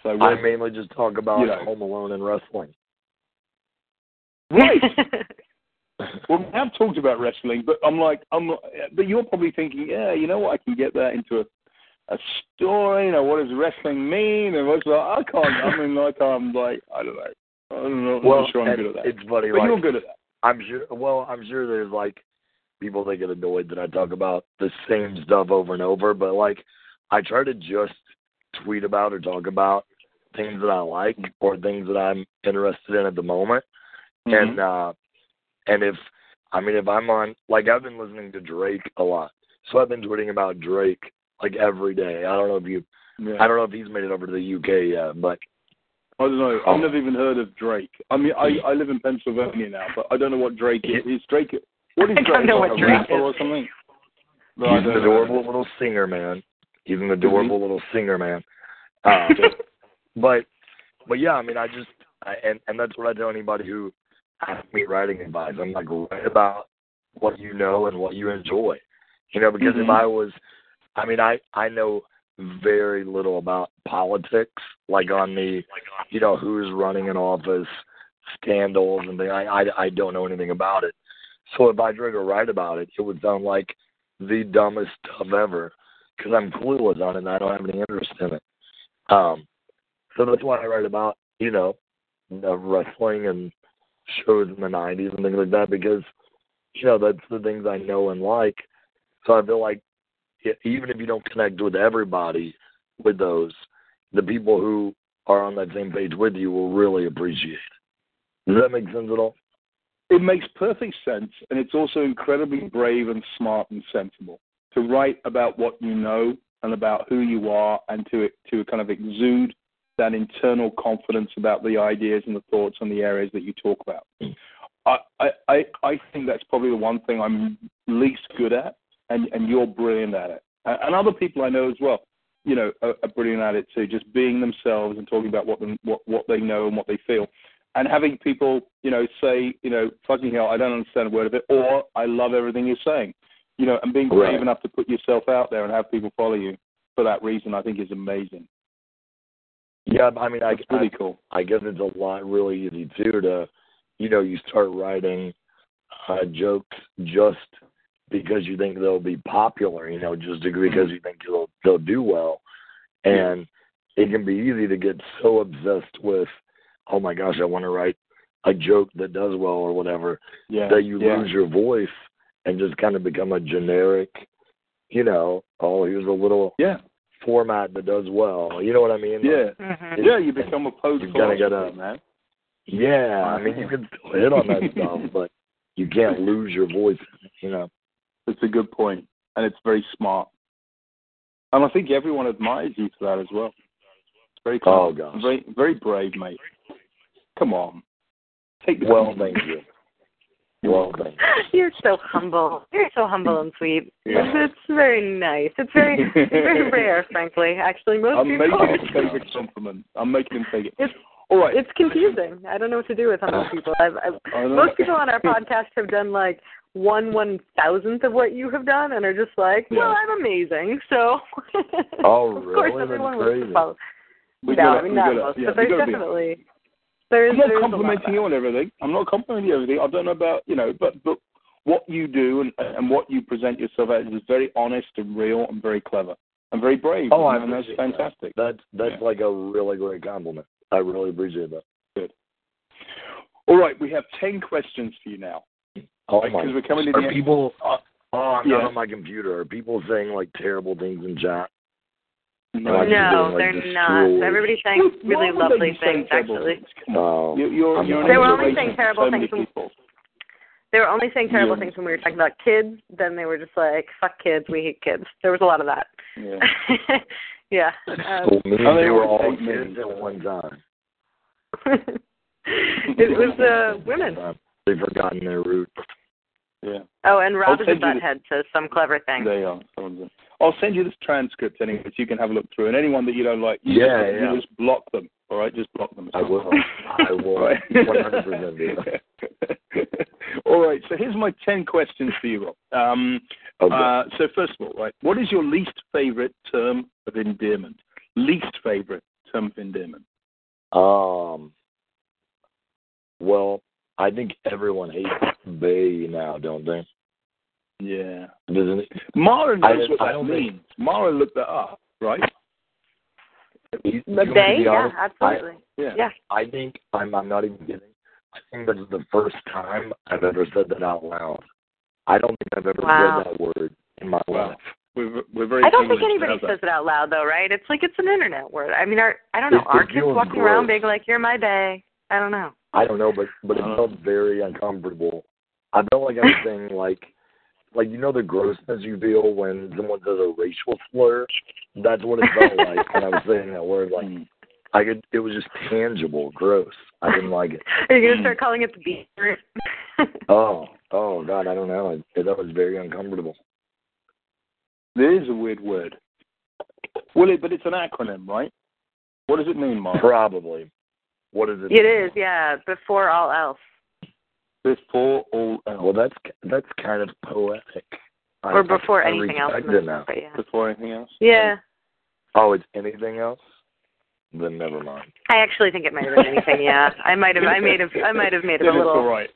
So I mainly just talk about You know. Home Alone and wrestling. right. (laughs) Well, we have talked about wrestling, but I'm like, I'm. But you're probably thinking, yeah, you know what? I can get that into a, a story. You know, what does wrestling mean? And what's like, I can't. I mean, like, I'm like, I don't know. I don't know. I'm well, not sure I'm good at that. it's funny. But like, you're good at that. I'm sure. Well, I'm sure there's like people that get annoyed that I talk about the same stuff over and over, but like I try to just tweet about or talk about things that I like or things that I'm interested in at the moment. Mm-hmm. And uh and if I mean if I'm on like I've been listening to Drake a lot. So I've been tweeting about Drake like every day. I don't know if you yeah. I don't know if he's made it over to the UK yet, but I don't know. Oh. I've never even heard of Drake. I mean, I I live in Pennsylvania now, but I don't know what Drake is. Is Drake? What is I Drake? don't know what Drake is. or something? No, he's an don't know. adorable little singer, man. He's an adorable little singer, man. Uh, (laughs) but but yeah, I mean, I just I, and and that's what I tell anybody who asks me writing advice. I'm like, write about what you know and what you enjoy. You know, because if Mhm. I was, I mean, I I know very little about politics, like on the, you know, who's running an office, scandals and things. I I, I don't know anything about it. So if I tried to write about it, it would sound like the dumbest stuff ever because I'm clueless on it and I don't have any interest in it. Um, so that's why I write about, you know, uh, wrestling and shows in the 90s and things like that because, you know, that's the things I know and like. So I feel like even if you don't connect with everybody with those, the people who are on that same page with you will really appreciate it. Does that make sense at all? It makes perfect sense, and it's also incredibly brave and smart and sensible to write about what you know and about who you are, and to to kind of exude that internal confidence about the ideas and the thoughts and the areas that you talk about. I I I I think that's probably the one thing I'm least good at, and and you're brilliant at it. And other people I know as well, you know, are, are brilliant at it too. Just being themselves and talking about what them what what they know and what they feel, and having people, you know, say, you know, fucking hell, I don't understand a word of it, or I love everything you're saying, you know, and being brave Right. enough to put yourself out there and have people follow you for that reason, I think is amazing. Yeah, I mean, I, It's really cool. I guess it's a lot really easy too to, you know, you start writing uh, jokes just because you think they'll be popular, you know, just because you think they'll they'll do well, and it can be easy to get so obsessed with, oh my gosh, I want to write a joke that does well or whatever Yeah. that you yeah. lose your voice and just kind of become a generic, you know, oh here's a little Yeah. format that does well, you know what I mean? Yeah. Mhm. Yeah, you become a post You've gotta get philosopher, a- man. Yeah, I mean you (laughs) can still hit on that stuff, but you can't lose your voice. You know. It's a good point, and it's very smart. And I think everyone admires you for that as well. It's very clever. Oh gosh. very very brave, mate. Come on, take the Well, compliment. thank you. Well, thank you. (laughs) You're so humble. You're so humble and sweet. Yeah. It's, (laughs) it's very nice. It's very it's very (laughs) rare, frankly. Actually, most I'm people. making him take a compliment. I'm making him take it. It's All right. it's confusing. I don't know what to do with humble people. I've, I've I most people on our podcast have done like one one thousandth of what you have done, and are just like, well, Yeah. I'm amazing. So, (laughs) Oh, of course, That's everyone wants crazy. to follow. We no, gotta, I mean not gotta- most, yeah, but we there's be- definitely there's I'm not a lot of complimenting you on everything. I'm not complimenting you on everything. I don't know about you know, but but what you do and and what you present yourself as is very honest and real and very clever and very brave. Oh, I and that's appreciate that. fantastic. That's that's Yeah. like a really great compliment. I really appreciate that. Good. All right, we have ten questions for you now. Oh Right, my! 'cause we're coming to the Are end. people? Oh, I'm Yeah. not on my computer. Are people saying like terrible things in chat? No, Like, No, like, they're destroyed. not. Everybody's saying Why really lovely be saying things, actually. things? Come. You- You're, you're They were only saying terrible so things when- They were only saying terrible Yeah. things when we were talking about kids. Then they were just like, "Fuck kids, we hate kids." There was a lot of that. Yeah. (laughs) yeah. so (laughs) me, Oh, they they were were all saying kids at one time. (laughs) it was uh, women. They've forgotten their roots. Yeah. Oh, and Rob I'll is a send you the- butthead says some clever thing. They are. some of them. I'll send you this transcript anyway, so you can have a look through. And anyone that you don't like, you, Yeah, just, yeah. you just block them. All right, just block them. I will. I (laughs) will. 100% (laughs) all right. So here's my ten questions for you, Rob. Um, Okay. uh, so first of all, right, what is your least favorite term of endearment? Least favorite term of endearment. Um. Well, I think everyone hates Bae now, don't they? Yeah. Doesn't it? Mara I- knows what I that don't think- means. Mara looked that up, right? You- The you know, bae, yeah, honest, absolutely. Yeah. Yeah. I, I think I'm. I'm not even kidding. I think that's the first time I've ever said that out loud. I don't think I've ever Wow. said that word in my Wow. life. We're, we're very I don't think anybody have that. says it out loud though, right? It's like it's an internet word. I mean, our I don't know. It- Are it kids feels walking around gross. being like, "You're my bae"? I don't know. I don't know, but but it Uh. felt very uncomfortable. I felt like I was saying like like you know the grossness you feel when someone does a racial slur. That's what it felt like when I was saying that word. Like Mm. I could, it was just tangible, gross. I didn't like it. Are you gonna start calling it the B word? (laughs) Oh, oh God, I don't know. It, that was very uncomfortable. There is a weird word. Well, it, but it's an acronym, right? What does it mean, Mark? Probably. What is it? it is, yeah. Before all else. Before all else. Well, that's that's kind of poetic. I- or before I anything else. it now. But yeah. Before anything else? Yeah. Oh, it's anything else? Then never mind. I actually think it might have been anything. Yeah, I might have. I (laughs) made have. I might have made it a it's all little. right.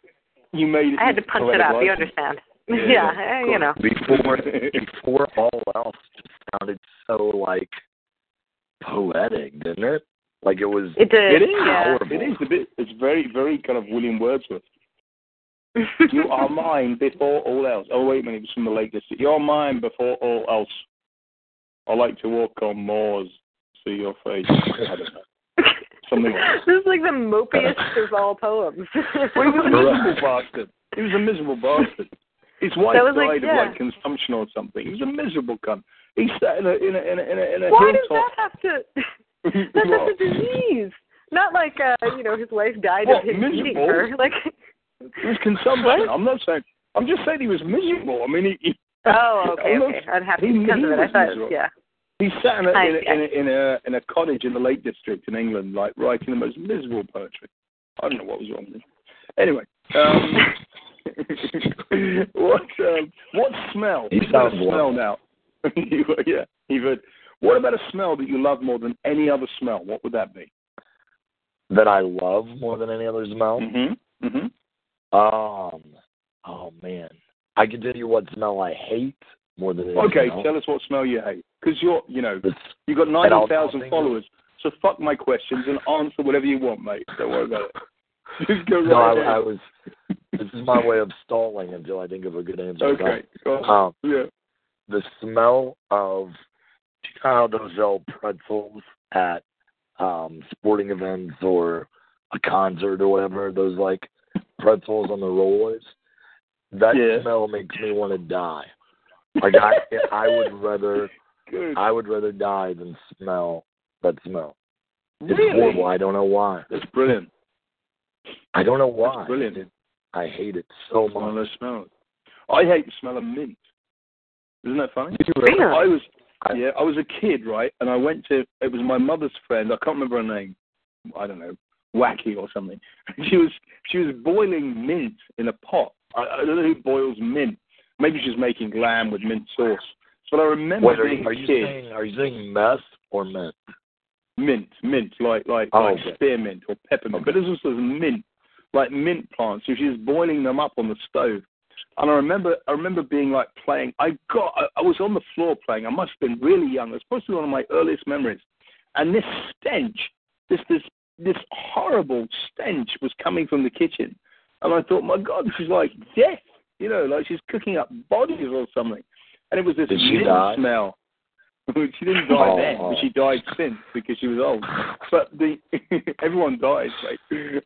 You made it. I had to punch it up. You understand? Yeah, eh, you know. Before before all else just sounded so like poetic, didn't it? Like it was. It did. It is. Yeah. It is a bit. It's very, very kind of William Wordsworth. You are mine before all else. Oh wait a minute, it's from the Lake District. You're mine before all else. I like to walk on moors, see your face. (laughs) I don't know. Something like that. this is like the mopiest of all poems. (laughs) Well, he was a miserable bastard. He was a miserable bastard. His wife was died like- of yeah. like consumption or something. He was a miserable cunt. He sat in a in a in a in a, in a Why does that have to? That's just a disease. Not like uh, you know, his wife died What, of him eating her. Like It was consumption. I'm not saying. I'm just saying he was miserable. I mean, he, he Oh, okay, Oh, okay. Unhappy he- because he of it. I thought, miserable. yeah. He sat in a, I in, a, in, a, in a in a cottage in the Lake District in England, like writing the most miserable poetry. I don't know what was wrong with him. Anyway, um, (laughs) what um, what smell? He What sounds smell now. (laughs) You- yeah, even. What about a smell that you love more than any other smell? What would that be? That I love more than any other smell. Mm-hmm. Mm-hmm. Um. Oh man, I can tell you what smell I hate more than anything Okay, tell us what smell you hate, because you're, you know, you've got ninety thousand followers. So fuck my questions and answer whatever you want, mate. Don't worry about it. (laughs) Just go right no, I. I was. This is my way of stalling until I think of a good answer. Okay. Um, yeah. the smell of do you know how those sell pretzels at um sporting events or a concert or whatever, those like pretzels on the rollers. That Yeah. smell makes me want to die. Like I I would rather Good. I would rather die than smell that smell. It's really? horrible. I don't know why. That's brilliant. I don't know why. That's brilliant. It- I hate it so much. those smells. I hate the smell of mint. Isn't that funny? I was yeah, I was a kid, right? And I went to it was my mother's friend. I can't remember her name. I don't know, Wacky or something. (laughs) She was she was boiling mint in a pot. I, I don't know who boils mint. Maybe she's making lamb with mint sauce. But I remember Wait, are being you, are a you kid. saying are you saying meth or mint? mint, mint, like like Oh, like okay. spearmint or peppermint. Okay. But this was mint, like mint plants. So she was boiling them up on the stove. And I remember, I remember being like playing. I got, I, I was on the floor playing. I must have been really young. It's probably one of my earliest memories. And this stench, this this this horrible stench was coming from the kitchen. And I thought, my God, this is like death. You know, like she's cooking up bodies or something. And it was this Did smell. (laughs) she didn't die Oh, then, but she died since because she was old. But the (laughs) everyone right?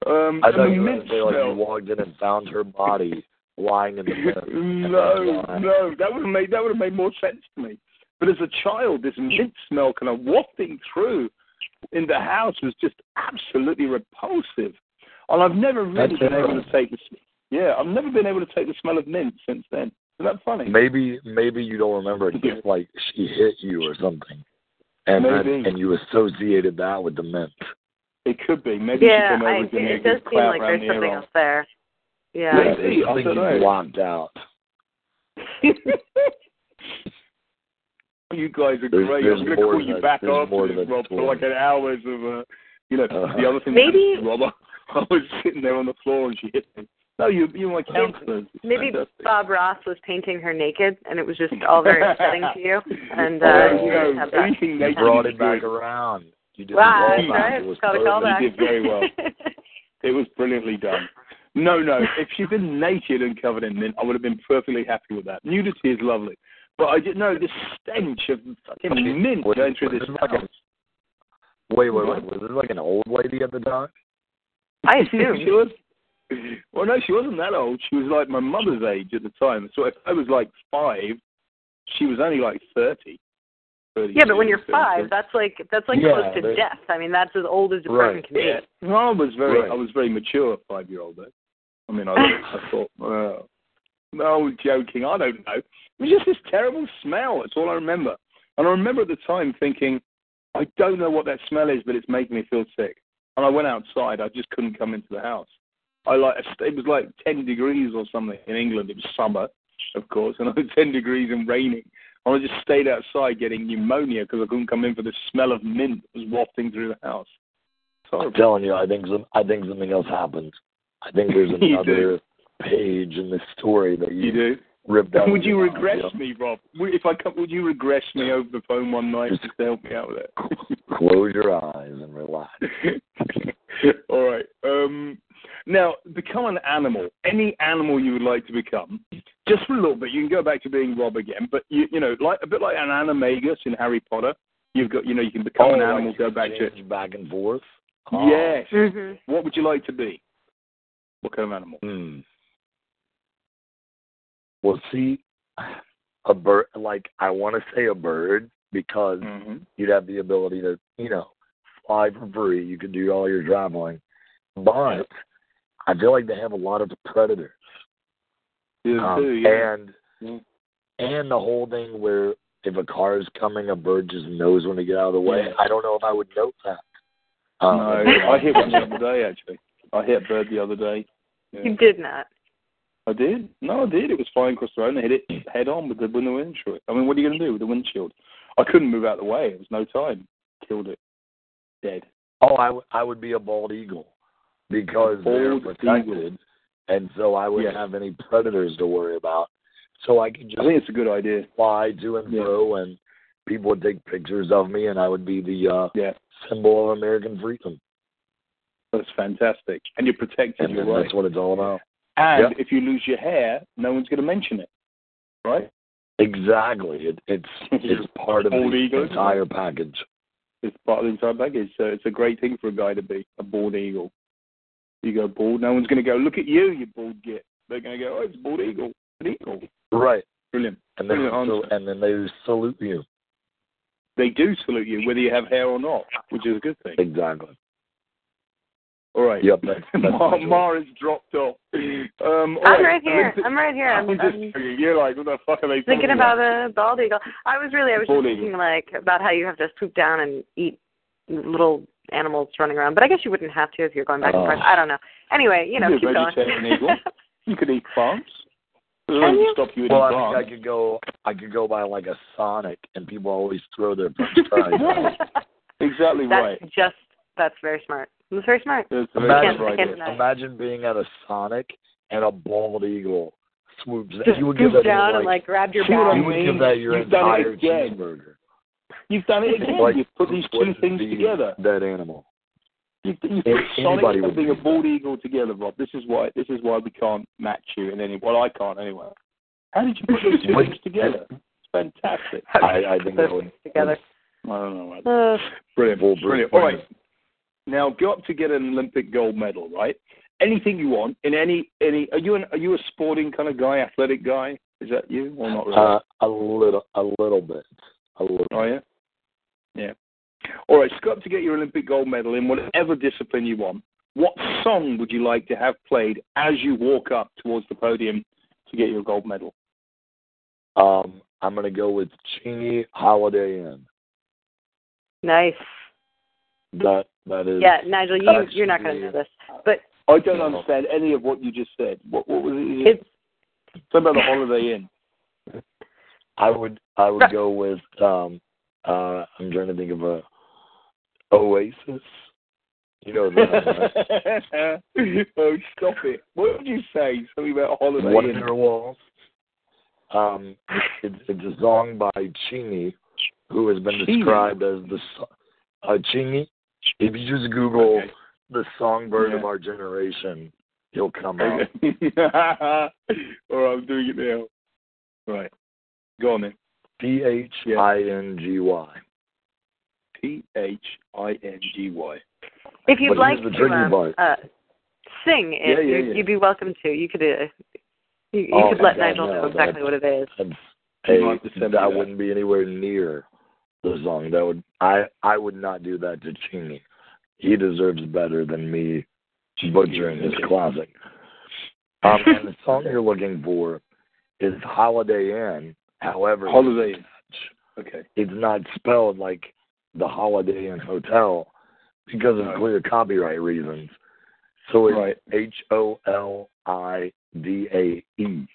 Um, I thought you were mint going to say like you walked in and found her body lying in the (laughs) mist. no, no, that would have made that would have made more sense to me. But as a child, this mint smell kind of wafting through in the house was just absolutely repulsive. And I've never really That's been able to take the yeah, I've never been able to take the smell of mint since then. Isn't that funny? Maybe maybe you don't remember it. Just like she hit you or something, and then, Maybe. and you associated that with the mint. It could be. Maybe Yeah, she came over I, and gave it does seem like there's the something else there. Yeah. Maybe. There's I something don't you know. blocked out. (laughs) You guys are There's- great. there's I'm going to call you that- back there's after this, that Rob, for like an hours of, uh, you know, Uh-huh. the other thing. Maybe- Rob, (laughs) I was sitting there on the floor and she hit me. No, you, you're my counselor. Maybe fantastic. Bob Ross was painting her naked, and it was just all very (laughs) upsetting to you. And uh, There you you just go. have that. Anything You naked brought it back around. You did Wow, the that's callback. right. It was Got a perfect. callback. You did very well. (laughs) It was brilliantly done. No, no. If she'd been naked and covered in mint, I would have been perfectly happy with that. Nudity is lovely. But I didn't know this stench of fucking mint Was- going through this it like a- house. Wait, wait, wait. Was this like an old lady at the time? I assume (laughs) she was. Well, no, she wasn't that old. She was like my mother's age at the time. So if I was like five, she was only like thirty. 30 Yeah, but when you're 32, five, that's like that's like Yeah, close to death. I mean, that's as old as a person Right. can be. Yeah, no, I was very, Right. I was very mature five year old though. I mean, I, I thought, well, no, joking. I don't know. It was just this terrible smell. That's all I remember. And I remember at the time thinking, I don't know what that smell is, but it's making me feel sick. And I went outside. I just couldn't come into the house. I like it was like ten degrees or something in England. It was summer, of course, and (laughs) it was ten degrees and raining. And I just stayed outside getting pneumonia because I couldn't come in for the smell of mint that was wafting through the house. It's I'm telling you, I think some, I think something else happened. I think there's (laughs) another page in the story that you, You do. ripped out. Would of you your mouth, regress yeah. me, Rob? If I come, would you regress me over the phone one night just to help me out with it? (laughs) Close your eyes and relax. (laughs) All right. Um, now, become an animal. Any animal you would like to become, just for a little bit. You can go back to being Rob again, but you, you know, like a bit like an animagus in Harry Potter. You've got, you know, you can become an Oh, animal, go back to. change back and forth. Oh. Yes. hmm What would you like to be? What kind of animal? Hmm. Well, see, a bird. Like I want to say a bird because Mm-hmm. you'd have the ability to, you know, fly for free. You could do all your traveling, but I feel like they have a lot of predators. Yeah, Um, too, yeah. And Yeah. and the whole thing where if a car is coming, a bird just knows when to get out of the way. Yeah. I don't know if I would note that. Um, no, I hit one the other day actually. I hit a bird the other day. Yeah. You did not. I did. No, I did. It was flying across the road and I hit it head on with the, windshield. I mean, what are you going to do with the windshield? I couldn't move out of the way. It was no time. Killed it. Dead. Oh, I, w- I would be a bald eagle because they're protected, eagle. and so I wouldn't Yeah. have any predators to worry about. So I could I just think it's a good idea. fly to and Yeah. fro, and people would take pictures of me, and I would be the uh, Yeah, symbol of American freedom. that's fantastic. And you're protected. And You're right. that's what it's all about. And Yeah. if you lose your hair, no one's going to mention it, right? Exactly. It, it's (laughs) it's part of the eagle, isn't it? entire package. It's part of the entire package. So it's a great thing for a guy to be a bald eagle. You go bald, no one's going to go, look at you, you bald git. They're going to go, oh, it's a bald eagle. An eagle. Right. Brilliant. And then Brilliant so, and then they salute you. They do salute you, whether you have hair or not, which is a good thing. Exactly. All right. Yep. That's, that's Mar- my choice. Dropped off. Um, I'm right here. I'm right here. I'm, I'm just I'm joking. You're like, what the fuck are they thinking talking about a bald eagle. I was really, I was Bald just eagle. thinking like about how you have to swoop down and eat little animals running around. But I guess you wouldn't have to if you're going back and Oh. forth. I don't know. Anyway, you know, You're a keep going. vegetarian eagle. (laughs) You could eat plants. Can you? stop you Well, I plants. think I could go. I could go by like a Sonic, and people always throw their French fries. (laughs) Exactly that's right. just that's very smart. That's very smart. That's a very Imagine, clever I can't idea. deny it. imagine being at a Sonic and a bald eagle swoops. down. Just you would give swoop that down your, and like grab your See what I you bag. would mean? give that your You've done it entire again. cheeseburger. You've done it again. Like You've put these two things be together. That animal. You've, you've put Sonic and being a do bald eagle together, Rob. This is why. This is why we can't match you in any. Well, I can't anyway. How did you put those two (laughs) things together? It's fantastic. I, I think that would together. I don't know. man. Uh, Brilliant. Full Brilliant. Bruce All Wayne. right. Now go up to get an Olympic gold medal, right? Anything you want in any any. Are you an, are you a sporting kind of guy, athletic guy? Is that you or not really? Uh, a little, a little bit, a little. Oh yeah, yeah. All right, Scott, to get your Olympic gold medal in whatever discipline you want, what song would you like to have played as you walk up towards the podium to get your gold medal? Um, I'm gonna go with Chingy Holiday Inn. nice. That that is. Yeah, Nigel, you That's you're not going to the- know this, but I don't understand any of what you just said. What, what was it? it's Something about the Holiday Inn. (laughs) I would I would go with um uh I'm trying to think of a Oasis. You know that right? (laughs) oh, stop it! What did you say? Something about Holiday Inn. Wonderwalls. Um, it's it's a song by Chingy, who has been Chingy? described as the so- uh, Chingy. If you just Google Okay. the songbird of our generation, he'll come out. Okay. All right, I'm doing it now. Right. Go on then. P H I N G Y. P H I N G Y. if you'd But like the to um, uh, sing it, Yeah, yeah, you, yeah. you'd be welcome to. You could uh, you, you Oh, could let God, Nigel no, know exactly that- what it is. That's You a, might have to send me that that. wouldn't be anywhere near the song. That would I I would not do that to Chingy. He deserves better than me butchering his classic. Um, and the song you're looking for is Holiday Inn. However, Holiday Inn. Okay. it's not spelled like the Holiday Inn Hotel because of Right. clear copyright reasons. So it's. H O L I D A E.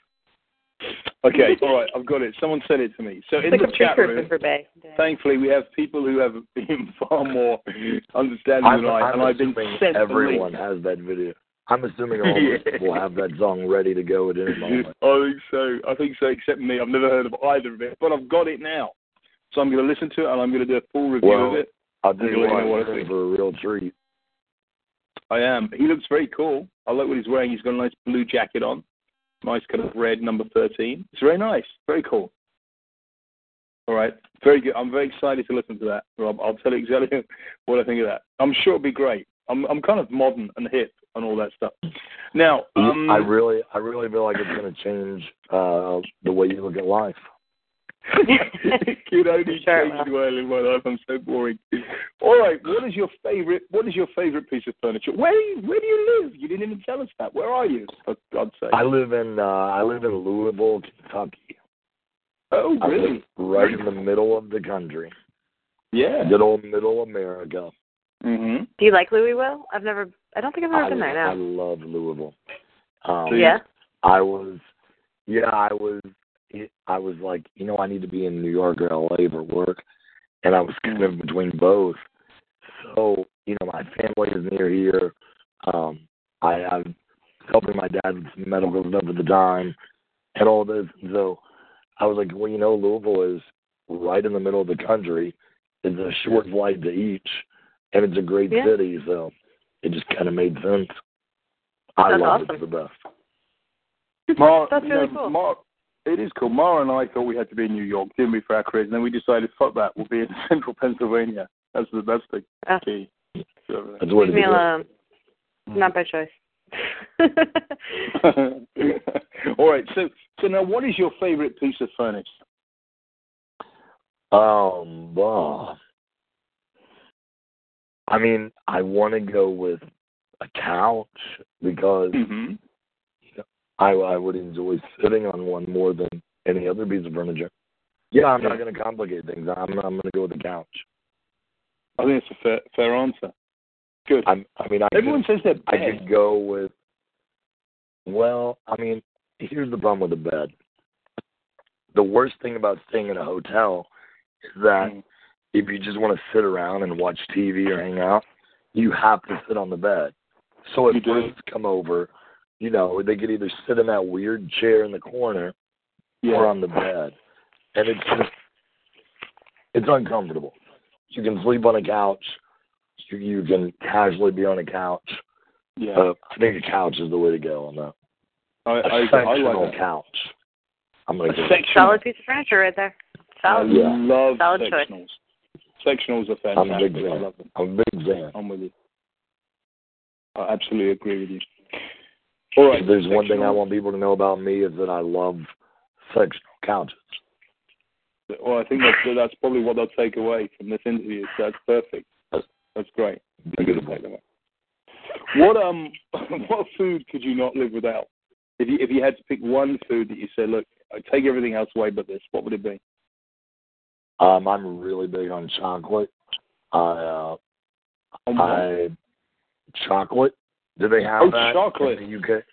Okay. (laughs) All right. I've got it. Someone said it to me. So in It's the like a chat room, for Bay. thankfully, we have people who have been (laughs) far more understanding I'm, than I, I'm and I've been assuming sent everyone link. has that video. I'm assuming (laughs) all Yeah. those people have that song ready to go at any moment. I think so. I think so, except me. I've never heard of either of it, but I've got it now. So I'm going to listen to it, and I'm going to do a full review Well, of it. I'll tell you You'll what, know what I I'm in think. for a real treat. I am. He looks very cool. I like what he's wearing. He's got a nice blue jacket on, nice kind of red number 13. It's very nice. Very cool. All right. Very good. I'm very excited to listen to that, Rob. I'll tell you exactly (laughs) what I think of that. I'm sure it'll be great. I'm I'm kind of modern and hip and all that stuff. Now, um, I really, I really feel like it's going to change uh, the way you look at life. (laughs) Could only Sure, change well. the way I live my life. I'm so boring. All right, what is your favorite? What is your favorite piece of furniture? Where do you, where do you live? You didn't even tell us that. Where are you? For God's sake. I live in, uh, I live in Louisville, Kentucky. Oh, really? right in the middle of the country. Yeah. Good old middle America. Mm-hmm. Do you like Louisville? I've never. I don't think I've ever I, been there. I love Louisville. Um, Yeah. I was, yeah, I was, I was like, you know, I need to be in New York or LA for work, and I was kind of between both. So, you know, my family is near here. Um, I, I was helping my dad with some medical stuff at the time, and all this. And So, I was like, well, you know, Louisville is right in the middle of the country. It's a short flight to each, and it's a great Yeah. city. So, it just kind of made sense. I That's love it awesome. to the best. (laughs) Mar, That's you really know, cool. Mar, it is cool. Mara and I thought we had to be in New York, didn't we, for our careers? And then we decided, fuck that, we'll be in (laughs) central Pennsylvania. That's the that's the Ah. key. So, That's to Leave me do it. Not by choice. (laughs) All right. So so now, what is your favorite piece of furniture? Um, well, I mean, I want to go with a couch because Mm-hmm. I I would enjoy sitting on one more than any other piece of furniture. Yeah, I'm not going to complicate things. I'm I'm going to go with the couch. I think it's a fair fair answer. Good. I'm, I mean, I Everyone could, says they're I could go with. Well, I mean, here's the problem with the bed. The worst thing about staying in a hotel is that Mm. if you just want to sit around and watch TV or hang out, you have to sit on the bed. So if You do. friends come over, you know, they could either sit in that weird chair in the corner Yeah. or on the bed. And it's just it's uncomfortable. You can sleep on a couch. You you can casually be on a couch. yeah. Uh, I think a couch is the way to go on that. I, A I, I sectional I like that. couch. I'm gonna A go. sectional. Solid piece of furniture right there. I Solid. Yeah. love Solid choice. sectionals. Sectionals are I'm a fantastic. big I fan. love them. I'm a big fan. I'm with you. I absolutely agree with you. All right. If there's one thing I want people to know about me is that I love sectional couches. Well, I think that's that's probably what they'll take away from this interview. So that's perfect. That's, that's great. Beautiful. What um (laughs) what food could you not live without? If you if you had to pick one food that you said, look, I take everything else away but this, what would it be? Um, I'm really big on chocolate. I uh, what? I chocolate. Do they have Oh, that chocolate. in the UK?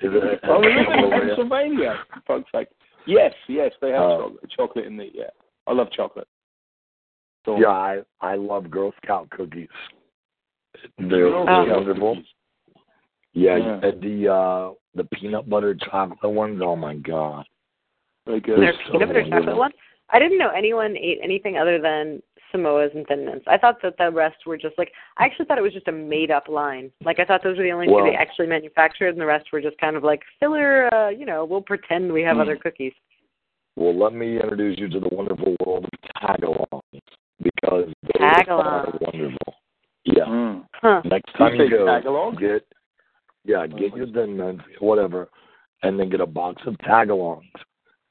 Is it? Oh, we live in? Pennsylvania. For fuck's sake. Yes, yes, they have Uh, chocolate. Chocolate in the yeah. I love chocolate. So, Yeah, I I love Girl Scout cookies. They're, Girl wonderful. cookies. Yeah, Yeah. and the uh the peanut butter chocolate ones. Oh my god. Very good. There's so peanut butter wonderful. chocolate one. I didn't know anyone ate anything other than Samoas and Thin Mints. I thought that the rest were just like I actually thought it was just a made up line. Like I thought those were the only Well- two they actually manufactured, and the rest were just kind of like filler. Uh, you know, we'll pretend we have Mm. other cookies. Well, let me introduce you to the wonderful world of tagalongs because those Tagalongs. are wonderful. Yeah. Mm. Huh. Next time You you say go, Tagalog? get yeah, get your thin mints, whatever, and then get a box of tagalongs.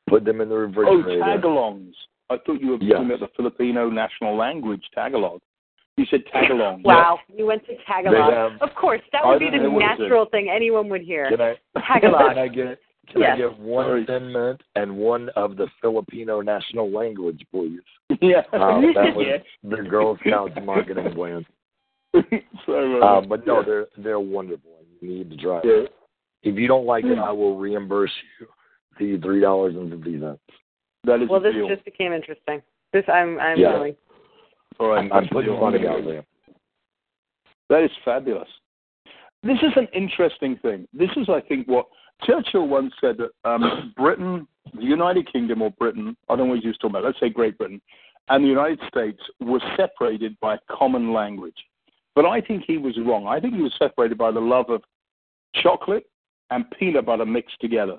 Put them in the refrigerator. Oh. Tagalongs. I thought you were Yes. talking about the Filipino national language, Tagalog. You said Tagalong. Wow, you went to Tagalog. They have- of course, that I would be the know what it is. natural thing anyone would hear. Can I Tagalog. Can I get can Yes. I get one Sorry. thin mint and one of the Filipino national language, please? yeah. Uh, that was yeah. (laughs) the Girl Scouts marketing plan. (laughs) so, uh, Um, but no, yeah. they're they're wonderful. You need to try it. Yeah. If you don't like it, I will reimburse you the three dollars and fifty cents. That is well, this deal. just became interesting. This I'm I'm Yeah. willing. All right, I'm, I'm that's a putting deal. money out there. That is fabulous. This is an interesting thing. This is, I think, what Churchill once said that um, (coughs) Britain, the United Kingdom or Britain, I don't know what he was talking about, let's say Great Britain, and the United States were separated by a common language. But I think he was wrong. I think he was separated by the love of chocolate and peanut butter mixed together.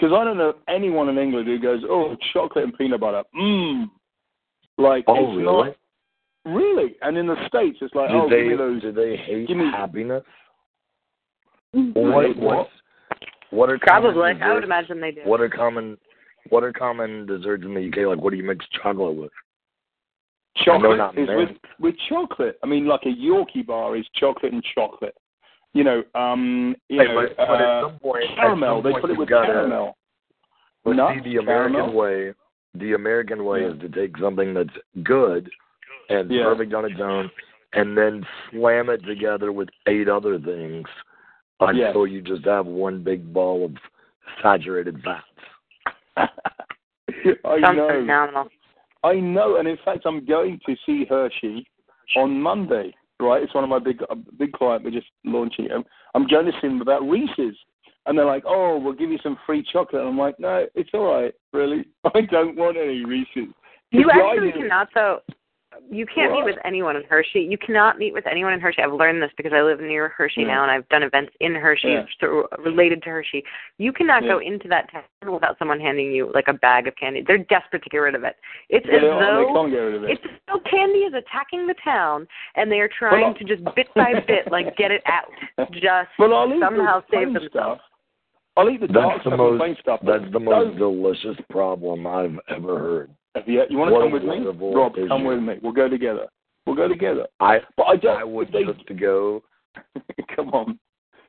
Because I don't know anyone in England who goes, oh, chocolate and peanut butter. Mmm. Like, Oh, it's really? not. Really? And in the States, it's like, do oh, they give me those. do they hate give me- happiness? Mm. What what what are common Probably, I would desserts- imagine they do. What are common what are common desserts in the UK? Like what do you mix chocolate with? Chocolate not is with, with chocolate. I mean, like a Yorkie bar is chocolate and chocolate. You know, um, you Hey, know, but, but uh, at some point, caramel. at some They put it with caramel. But Nuts, see, the American caramel. way, the American way Yeah. is to take something that's good and Yeah. perfect on its own, and then slam it together with eight other things until you just have one big ball of saturated fats. (laughs) I Sounds know. phenomenal. I know, and in fact, I'm going to see Hershey on Monday. Right, it's one of my big a big client. We're just launching it. I'm going to see them about Reese's, and they're like, "Oh, we'll give you some free chocolate." And I'm like, "No, it's all right. Really, (laughs) I don't want any Reese's." You It's actually cannot though. You can't meet with anyone in Hershey. You cannot meet with anyone in Hershey. I've learned this because I live near Hershey Yeah. now, and I've done events in Hershey Yeah. through, related to Hershey. You cannot go into that town without someone handing you like a bag of candy. They're desperate to get rid of it. It's They as they though can't get rid of it. it's as though candy is attacking the town, and they are trying Well, to just bit (laughs) by bit like get it out. (laughs) Just well, I'll eat somehow the save themselves. Stuff. I'll eat the dark That's the stuff and most. stuff. That's the most don't- delicious problem I've ever heard. Have you, you want to come with me, Rob? Come issue. with me. We'll go together. We'll go together. I But I don't. I would if they, just to go. (laughs) come on.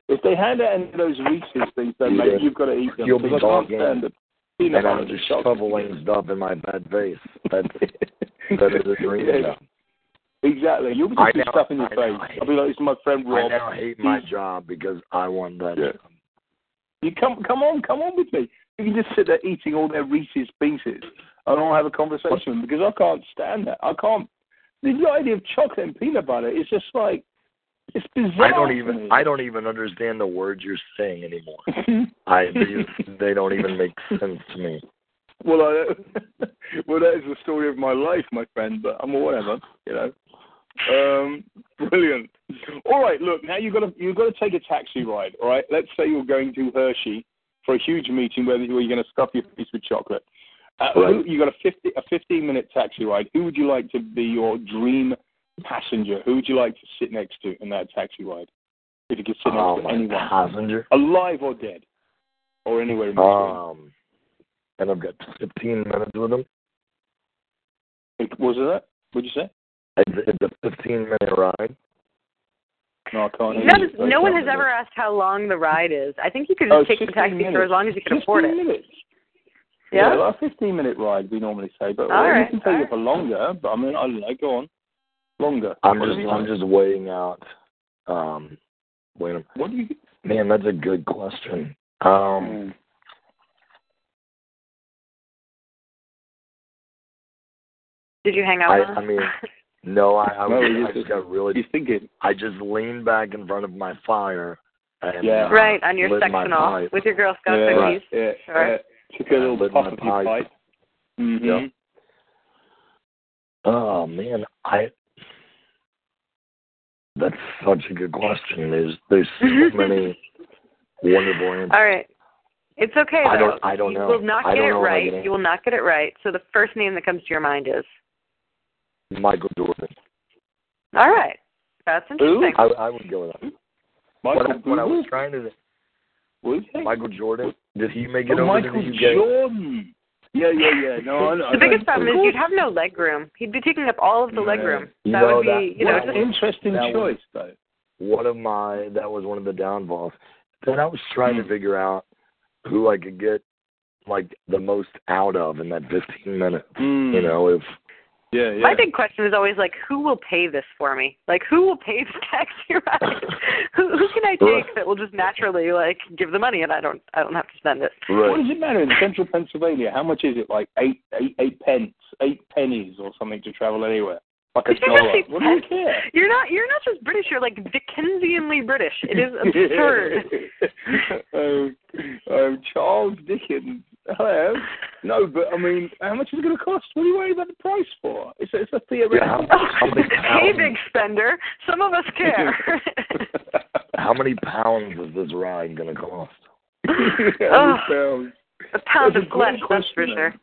If they hand out any of those Reese's things, then Yeah. mate, you've got to eat them. You'll be talking, stand the peanut and I'm just shoveling stuff in my bad face. That's (laughs) that is a dream Yeah. Exactly. You'll be just stuff in your I face. I I'll be like, "This is my friend Rob." I now hate my job because I want that Yeah. You come, come on, come on with me. You can just sit there eating all their Reese's pieces, and I'll have a conversation because I can't stand that. I can't. The idea of chocolate and peanut butter is just like it's bizarre. I don't even I don't even understand the words you're saying anymore. (laughs) I they, they don't even make sense to me. well, I, (laughs) well, that is the story of my life, my friend. But I'm whatever, you know. Um, brilliant. All right, look. Now you've got to you've got to take a taxi ride. All right. Let's say you're going to Hershey for a huge meeting where, where you're going to stuff your face with chocolate. Uh, Right. who, you got a fifty a fifteen minute taxi ride. Who would you like to be your dream passenger? Who would you like to sit next to in that taxi ride? If you could sit next Oh, to anyone, passenger. alive or dead, or anywhere in between. Um, and I've got 15 minutes with him. What was it that? What'd you say? It's, it's a 15 minute ride. No, I can't. hear No, you. no one has ever asked how long the ride is. I think you could Oh, just take the 15 taxi for as long as you can 15 afford it. minutes. Yeah. like a 15 minute ride, we normally say, but well, right, you can take right. it for longer. But I mean, I don't know. Go on. Longer. I'm just do I'm think? just weighing out. Um, wait a minute. What do you? Man, that's a good question. Um, Did you hang out? I, with? I mean, (laughs) no, I I, No, was, I just- just got really. He's thinking. I just leaned back in front of my fire. And, Yeah. uh, right on your sectional with your Girl Scout yeah, cookies. yeah, Sure. yeah. Took a little Lit puff my of your pipe. pipe. Mm-hmm. Yeah. Oh man, I. That's such a good question. There's there's so (laughs) many wonderful answers. All right. It's okay though. I don't- I don't you know. will not I get don't it know if I right. can- You will not get it right. So the first name that comes to your mind is. Michael Jordan. All right. That's interesting. I I would go with that. Michael What I, what I was trying to What say? Michael Jordan. Did he make it Oh, over Michael to the UK? Jordan. Yeah, yeah, yeah. No, I know. the I biggest know. problem is you'd have no leg room. He'd be taking up all of the leg Yeah. room. You that know, would be, that- you know, What just an interesting that choice, though. One of my that was one of the downfalls. Then I was trying Hmm. to figure out who I could get like the most out of in that 15 minutes. Mm. You know, if Yeah, yeah. My big question is always like, who will pay this for me? Like, who will pay the (laughs) taxi ride? who who can I take that will just naturally like give the money and I don't I don't have to spend it. What does it matter in central Pennsylvania? How much is it? Like eight, eight, eight pence, eight pennies, or something to travel anywhere? Like a Did dollar. What do you care? You're not you're not just British. You're like Dickensianly British. It is (laughs) absurd. um, (laughs) um, Charles Dickens. Hello. No, but I mean, how much is it going to cost? What are you worried about the price for? It's a, it's a theoretical. Yeah, how many hey, big spender. Some of us care. (laughs) How many pounds is this ride going to cost? (laughs) Oh. Pounds. A pound That's of a great flesh, that's for sure.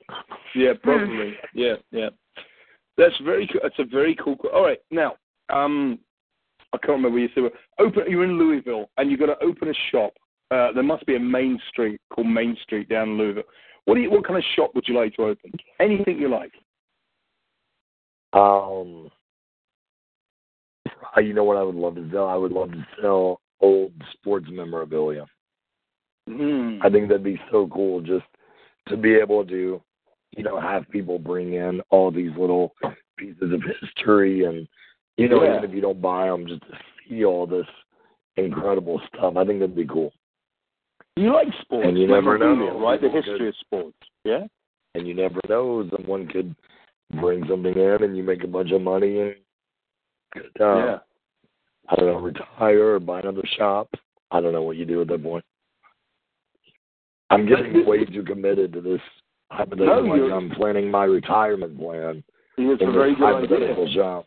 Yeah, probably. yeah, yeah. That's very. cool. That's a very cool. All right, now, um, I can't remember what you said. but Open. You're in Louisville, and you've got to open a shop. Uh, there must be a main street called Main Street down in Louisville. What do you? What kind of shop would you like to open? Anything you like. Um, (laughs) you know what I would love to sell? I would love to sell old sports memorabilia. Mm. I think that'd be so cool just to be able to you know have people bring in all these little pieces of history and you know Yeah. even if you don't buy them, just to see all this incredible stuff. I think that'd be cool. You like sports, And you never know. right? The history could- of sports. Yeah. And you never know, someone could bring something in and you make a bunch of money and could, uh, yeah. I don't know, retire or buy another shop. I don't know what you do at that point. I'm getting (laughs) way too committed to this hypothetical. No, like I'm planning my retirement plan It's a very good idea. shop.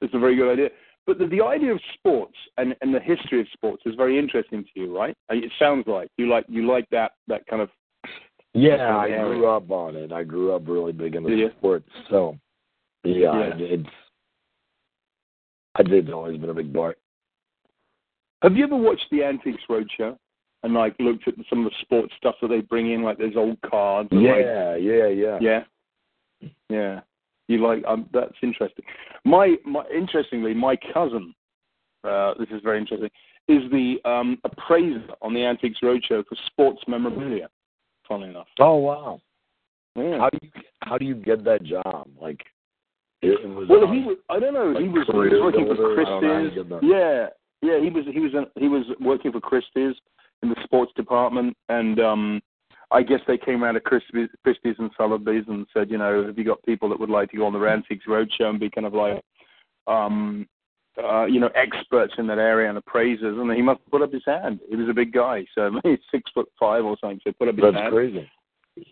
It's a very good idea. But the, the idea of sports and, and the history of sports is very interesting to you, right? Uh, It sounds like you like you like that that kind of Yeah, I Yeah. grew up on it. I grew up really big into Did you? sports, so yeah, Yeah. it's. I'd say it's always been a big part. Have you ever watched the Antiques Roadshow and like looked at some of the sports stuff that they bring in, like those old cards? and, like, Yeah, yeah, yeah. yeah, yeah. You like um, that's interesting. My, my interestingly, my cousin, uh, this is very interesting, is the um, appraiser on the Antiques Roadshow for sports memorabilia. Funnily enough, Oh wow! yeah. How do you how do you get that job? Like, it, was. Well, he was. I don't know. he like was, he was working for builder? Know Christie's. Yeah, yeah. He was. He was. He was working for Christie's in the sports department, and um I guess they came around to Christie's, Christie's and Sotheby's and said, you know, have you got people that would like to go on the Antiques Roadshow and be kind of like, um, uh, you know, experts in that area and appraisers? And he must put up his hand. He was a big guy, so (laughs) maybe six foot five or something. So put up his That's hand. crazy.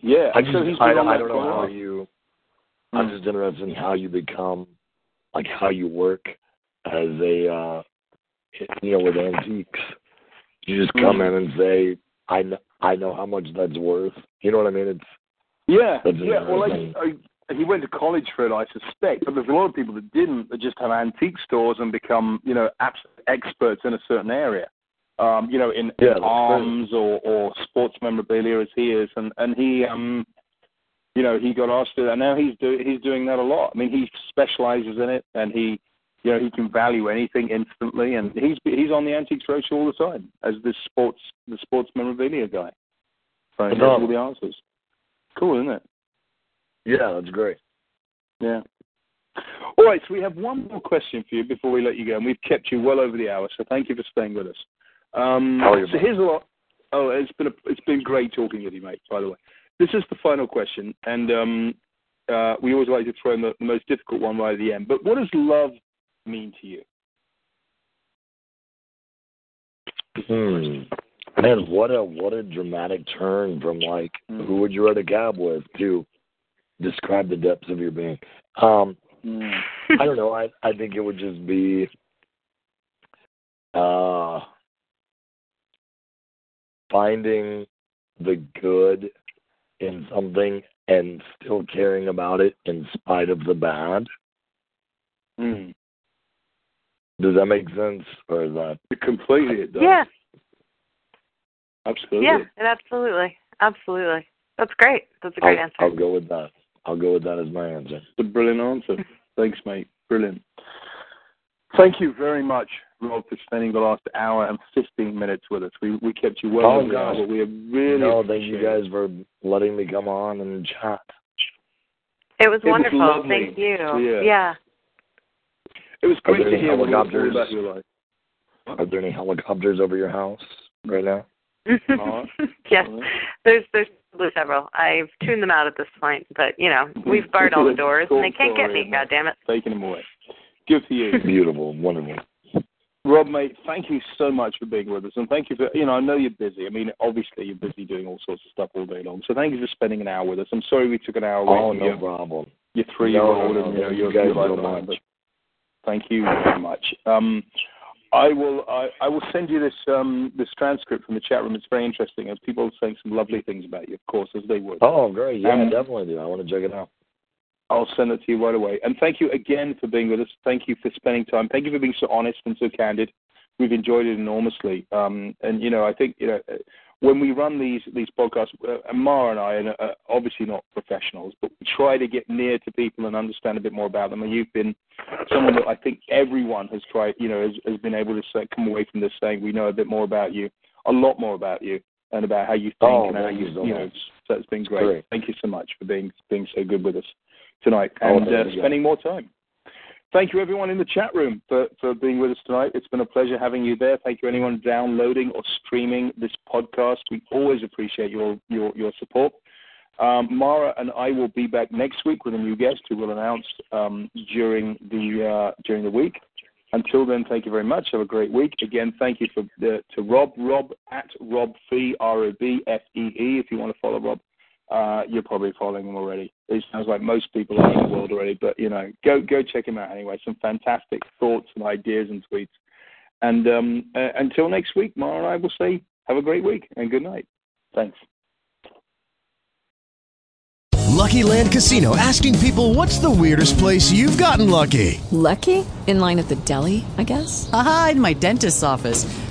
Yeah, I just so he's I, I don't know how you. Hmm. I'm just interested in how you become, like how you work as a, uh you know, with antiques. You just come Hmm. in and say, I know, I know how much that's worth. You know what I mean? It's Yeah, yeah. Well, like. I, he went to college for it, I suspect. But there's a lot of people that didn't. That just have antique stores and become, you know, absolute experts in a certain area. Um, you know, in, Yeah, in arms or, or sports memorabilia, as he is, and and he, um, you know, he got asked to, and now he's doing he's doing that a lot. I mean, he specializes in it, and he, you know, he can value anything instantly, and he's he's on the Antiques Roadshow all the time as this sports the sports memorabilia guy. So he has all the answers. Cool, isn't it? yeah, that's great. Yeah. All right, so we have one more question for you before we let you go, and we've kept you well over the hour, so thank you for staying with us. Um, Oh, you're so here's a lot. Oh, it's been a, it's been great talking with you, mate. By the way, this is the final question, and um, uh, we always like to throw in the, the most difficult one right at the end. But what does love mean to you? Hmm. Man, what a what a dramatic turn from like Mm. who would you a cab with to describe the depths of your being. Um, I don't know. I I think it would just be uh finding the good in something and still caring about it in spite of the bad. Mm. Does that make sense? Or is that Completely, it does. Yeah, absolutely. yeah, it absolutely, absolutely. That's great. That's a great I'll, answer. I'll go with that. I'll go with that as my answer. It's a brilliant answer. (laughs) Thanks, mate. Brilliant. Thank you very much, Rob, for spending the last hour and 15 minutes with us. We we kept you well Oh, over the gosh. hour. We really no, thank you guys for letting me come on and chat. It was It wonderful. lovely. Thank you. Yeah. yeah. It was Are great there to any hear helicopters? about your life. Are there any helicopters over your house right now? (laughs) Uh-huh. yes, there's there's several. I've tuned them out at this point, but you know we've barred all the (laughs) doors, and they can't get me. God damn it! Taking them away. Good for you. Beautiful, wonderful. Rob, mate, thank you so much for being with us. And thank you for, you know, I know you're busy. I mean, obviously you're busy doing all sorts of stuff all day long. So thank you for spending an hour with us. I'm sorry we took an hour Oh, from no your, problem. your three-year-old No, no, and, you know, thank your, you guys your so life around, much. Thank you very much. Um, I will I, I will send you this um, this transcript from the chat room. It's very interesting. As people are saying some lovely things about you, of course, as they would. Oh, great. Yeah, Um, I definitely do. I want to check it out. I'll send it to you right away. And thank you again for being with us. Thank you for spending time. Thank you for being so honest and so candid. We've enjoyed it enormously. Um, and you know, I think you know when we run these these podcasts, uh, and Mara and I, and uh, obviously not professionals, but we try to get near to people and understand a bit more about them. And you've been someone that I think everyone has tried, you know, has, has been able to say, come away from this saying we know a bit more about you, a lot more about you and about how you think Oh, and how you you so you know. So it's been great. Great. Thank you so much for being being so good with us tonight and uh, there you go. spending more time. Thank you everyone in the chat room for, for being with us tonight. It's been a pleasure having you there. Thank you anyone downloading or streaming this podcast. We always appreciate your your, your support. Um, Mara and I will be back next week with a new guest who will announce um, during the uh, during the week. Until then, thank you very much. Have a great week. Again, thank you for the, to Rob, Rob at Rob Fee, R O B F E E. If you want to follow Rob, uh, you're probably following him already. It sounds like most people are in the world already, but you know, go go check him out anyway. Some fantastic thoughts and ideas and tweets. And um, uh, until next week, Mara and I will say have a great week and good night. Thanks. Lucky Land Casino asking people what's the weirdest place you've gotten lucky? Lucky? In line at the deli, I guess? Aha, in my dentist's office.